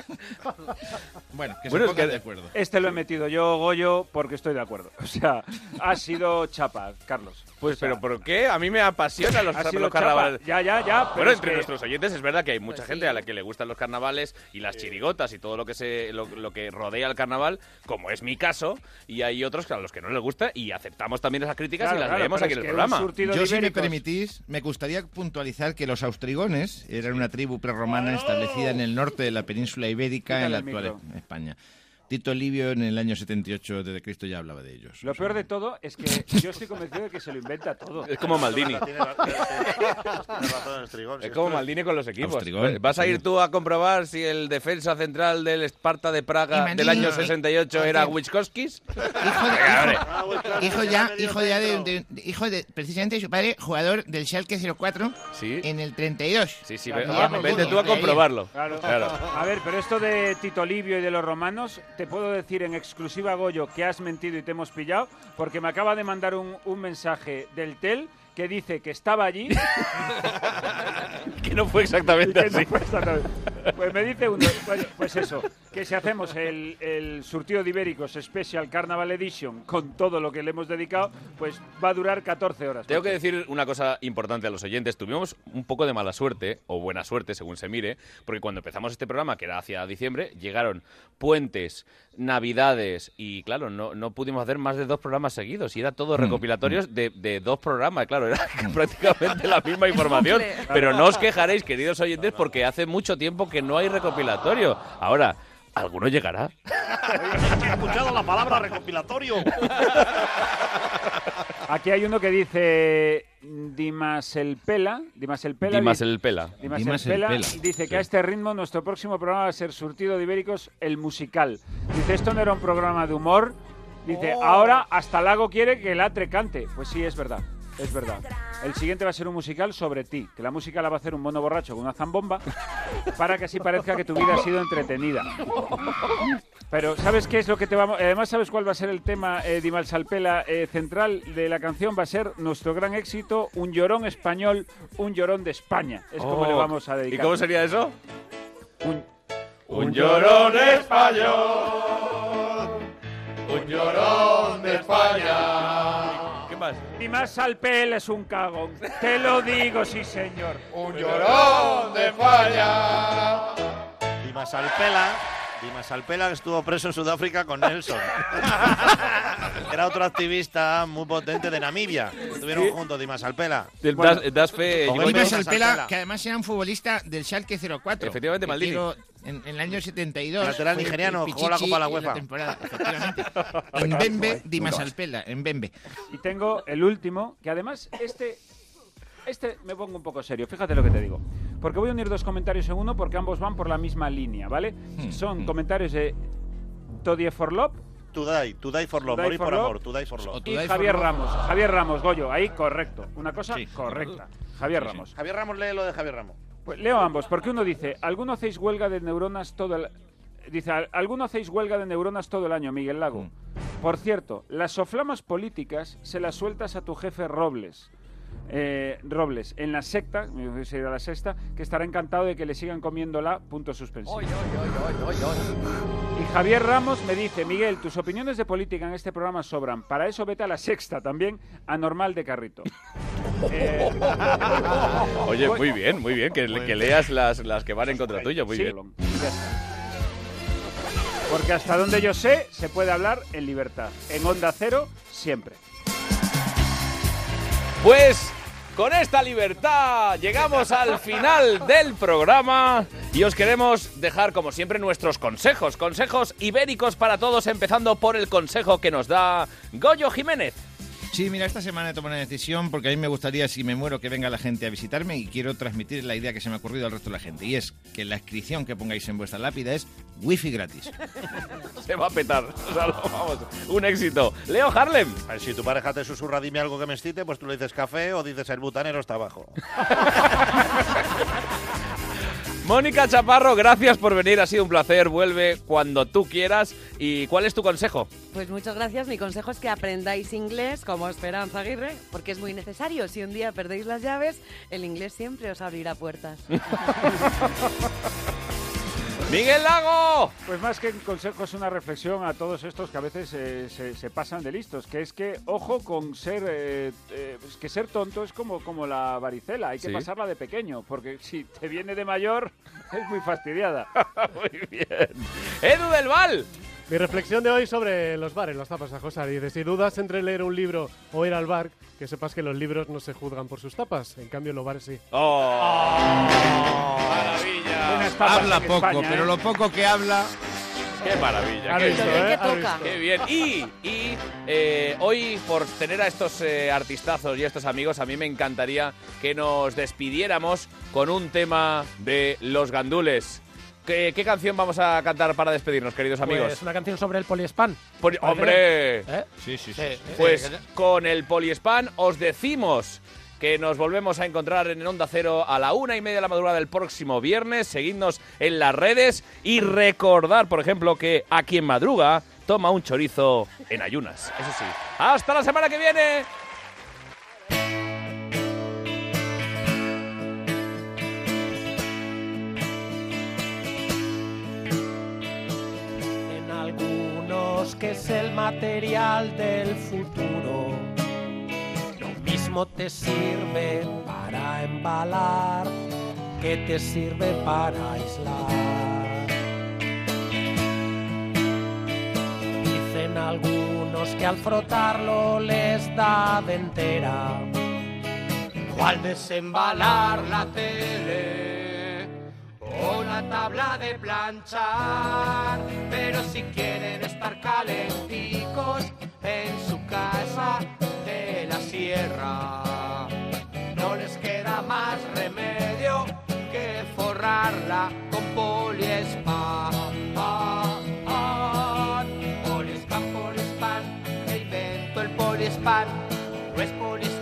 Bueno, que Bueno, se es pongan que- de acuerdo. Este lo he metido yo, Goyo, porque estoy de acuerdo. O sea, ha sido chapa, Carlos. Pues, O sea, pero ¿por qué? A mí me apasionan los, los chapa. carnavales. Ya, ya, ya. pero Bueno, entre que- nuestros oyentes es verdad que hay mucha Pues gente sí. a la que le gustan los carnavales y las chirigotas y todo lo que se lo, lo que rodea el carnaval, como es mi caso, y hay otros a los que no les gusta y aceptamos también esas críticas Claro, y las claro, leemos aquí en el programa. Yo sí me permitís, me gustaría puntualizar que los austrigones eran una tribu prerromana establecida en el norte de la península ibérica, en la actual micro. España. Tito Livio en el año 78 de Cristo ya hablaba de ellos. Lo peor de todo es que [LAUGHS] yo estoy convencido de que se lo inventa todo. Es como Maldini. [LAUGHS] Es como Maldini con los equipos. Austrigón, ¿Vas a ir sí. tú a comprobar si el defensa central del Esparta de Praga del año 68 era Wichkowskis? Hijo ya, hijo ya de, de- de- hijo de precisamente su padre, jugador del Schalke 04 en el 32. Sí, sí, Claro, ve- claro, vete tú a comprobarlo. Claro. Claro. A ver, pero esto de Tito Livio y de los romanos, te puedo decir en exclusiva, Goyo, que has mentido y te hemos pillado, porque me acaba de mandar un, un mensaje del TEL que dice que estaba allí. [LAUGHS] que no fue exactamente no así. fue exactamente. Pues me dice uno, pues eso, que si hacemos el, el surtido de ibéricos Special Carnaval Edition con todo lo que le hemos dedicado, pues va a durar 14 horas. Tengo que decir una cosa importante a los oyentes. Tuvimos un poco de mala suerte, o buena suerte, según se mire, porque cuando empezamos este programa, que era hacia diciembre, llegaron puentes, navidades, y claro, no, no pudimos hacer más de dos programas seguidos, y era todo recopilatorios de, de dos programas, claro, era [LAUGHS] prácticamente la misma [LAUGHS] información. Pero no os quejaréis, queridos oyentes, porque hace mucho tiempo que no hay recopilatorio. Ahora, ¿alguno llegará? [LAUGHS] He escuchado la palabra recopilatorio. Aquí hay uno que dice Dimas el Pela. Dimas el Pela. Dimas dice- el Pela. Dimas, Dimas el el Pela, Pela. dice que Sí. a este ritmo nuestro próximo programa va a ser Surtido de Ibéricos, el musical. Dice, esto no era un programa de humor. Dice, Oh. ahora hasta Lago quiere que el atre cante. Pues sí, es verdad. Es verdad. El siguiente va a ser un musical sobre ti, que la música la va a hacer un mono borracho con una zambomba para que así parezca que tu vida ha sido entretenida. Pero ¿sabes qué es lo que te vamos? Además, ¿sabes cuál va a ser el tema eh, Dimal Salpela eh, central de la canción? Va a ser nuestro gran éxito, un llorón español, un llorón de España. Es como Oh, le vamos a ¿y dedicar. cómo sería eso? Un, Un llorón español, un llorón de España. ¿Qué más? Dimas Salpela es un cagón. Te lo digo, sí, señor. Un llorón de España. Dimas Alpela. Dimas Alpela que estuvo preso en Sudáfrica con Nelson. [LAUGHS] Era otro activista muy potente de Namibia. Estuvieron Sí. juntos, Dimas Alpela. Das, das fe. Dimas Dimas Alpela, Alpela. que además era un futbolista del Schalke 04. Efectivamente, Maldini. En, en el año 72. Lateral nigeriano, jugó la Pichichi Copa de la en UEFA. temporada, efectivamente. [LAUGHS] en Bembe, Dimas Alpela, en Bembe. Y tengo el último, que además este, este me pongo un poco serio. Fíjate lo que te digo. Porque voy a unir dos comentarios en uno porque ambos van por la misma línea, ¿vale? Son comentarios de Todie for Love. To die, to die for love, morir for por love. amor, to die for love. Y Javier Ramos. Javier Ramos, Goyo, ahí correcto. Una cosa correcta. Javier Sí, sí. Ramos. Javier Ramos lee lo de Javier Ramos. Pues leo ambos, porque uno dice, ¿alguno hacéis huelga de neuronas todo el... Dice, "¿Al- ¿alguno hacéis huelga de neuronas todo el año, Miguel Lago? Por cierto, las soflamas políticas se las sueltas a tu jefe Robles. Eh, Robles, en la secta, me hubiese ido a la sexta, que estará encantado de que le sigan comiéndola, punto suspensivo. Y Javier Ramos me dice, Miguel, tus opiniones de política en este programa sobran. Para eso vete a la sexta también, anormal de carrito. [LAUGHS] Eh, [LAUGHS] Oye, muy bien, muy bien. Que, que leas las, las que van en contra tuyo, muy Sí. bien. Porque hasta donde yo sé, se puede hablar en libertad. En Onda Cero, siempre. Pues con esta libertad llegamos al final del programa y os queremos dejar como siempre nuestros consejos, consejos ibéricos para todos, empezando por el consejo que nos da Goyo Jiménez. Sí, mira, esta semana he tomado una decisión porque a mí me gustaría, si me muero, que venga la gente a visitarme y quiero transmitir la idea que se me ha ocurrido al resto de la gente. Y es que la inscripción que pongáis en vuestra lápida es wifi gratis. [LAUGHS] Se va a petar. O sea, lo- vamos, un éxito. Leo Harlem. A ver, si tu pareja te susurra, dime algo que me excite, pues tú le dices café o dices el butanero está abajo. [LAUGHS] Mónica Chaparro, gracias por venir, ha sido un placer. Vuelve cuando tú quieras. ¿Y cuál es tu consejo? Pues muchas gracias. Mi consejo es que aprendáis inglés como Esperanza Aguirre, porque es muy necesario. Si un día perdéis las llaves, el inglés siempre os abrirá puertas. [LAUGHS] ¡Miguel Lago! Pues más que un consejo es una reflexión a todos estos que a veces eh, se, se pasan de listos, que es que ojo con ser, eh, eh, pues que ser tonto es como, como la varicela, hay que Sí. pasarla de pequeño, porque si te viene de mayor [LAUGHS] es muy fastidiada. [LAUGHS] muy bien. Edu del Val. Mi reflexión de hoy sobre los bares, las tapas, José. Dice, si dudas entre leer un libro o ir al bar, que sepas que los libros no se juzgan por sus tapas. En cambio, los bares sí. ¡Oh! ¡Maravilla! Habla poco, pero lo poco que habla... ¡Qué maravilla! Qué, visto, bien, ¿eh? Visto. qué bien. Y, y eh, hoy, por tener a estos eh, artistazos y a estos amigos, a mí me encantaría que nos despidiéramos con un tema de Los Gandules. ¿Qué, qué canción vamos a cantar para despedirnos, queridos amigos? Pues una canción sobre el poliespan. Poli- ¡Hombre! ¿Eh? Sí, sí, sí. Pues con el Poliespan os decimos que nos volvemos a encontrar en Onda Cero a la una y media de la madrugada del próximo viernes. Seguidnos en las redes y recordar, por ejemplo, que a quien madruga toma un chorizo en ayunas. Eso sí. ¡Hasta la semana que viene! Que es el material del futuro. Lo mismo te sirve para embalar que te sirve para aislar. Dicen algunos que al frotarlo les da dentera. O al desembalar la tele o la tabla de planchar. Pero si quieren estar calenticos en su casa de la sierra, no les queda más remedio que forrarla con poliespan. Poliespan, poliespan, que invento el poliespan. No es poliestireno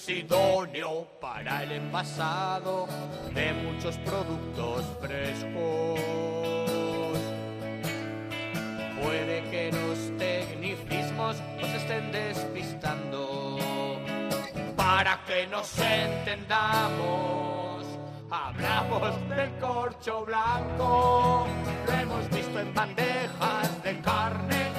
es idóneo para el envasado de muchos productos frescos. Puede que los tecnicismos os estén despistando para que nos entendamos. Hablamos del corcho blanco, lo hemos visto en bandejas de carne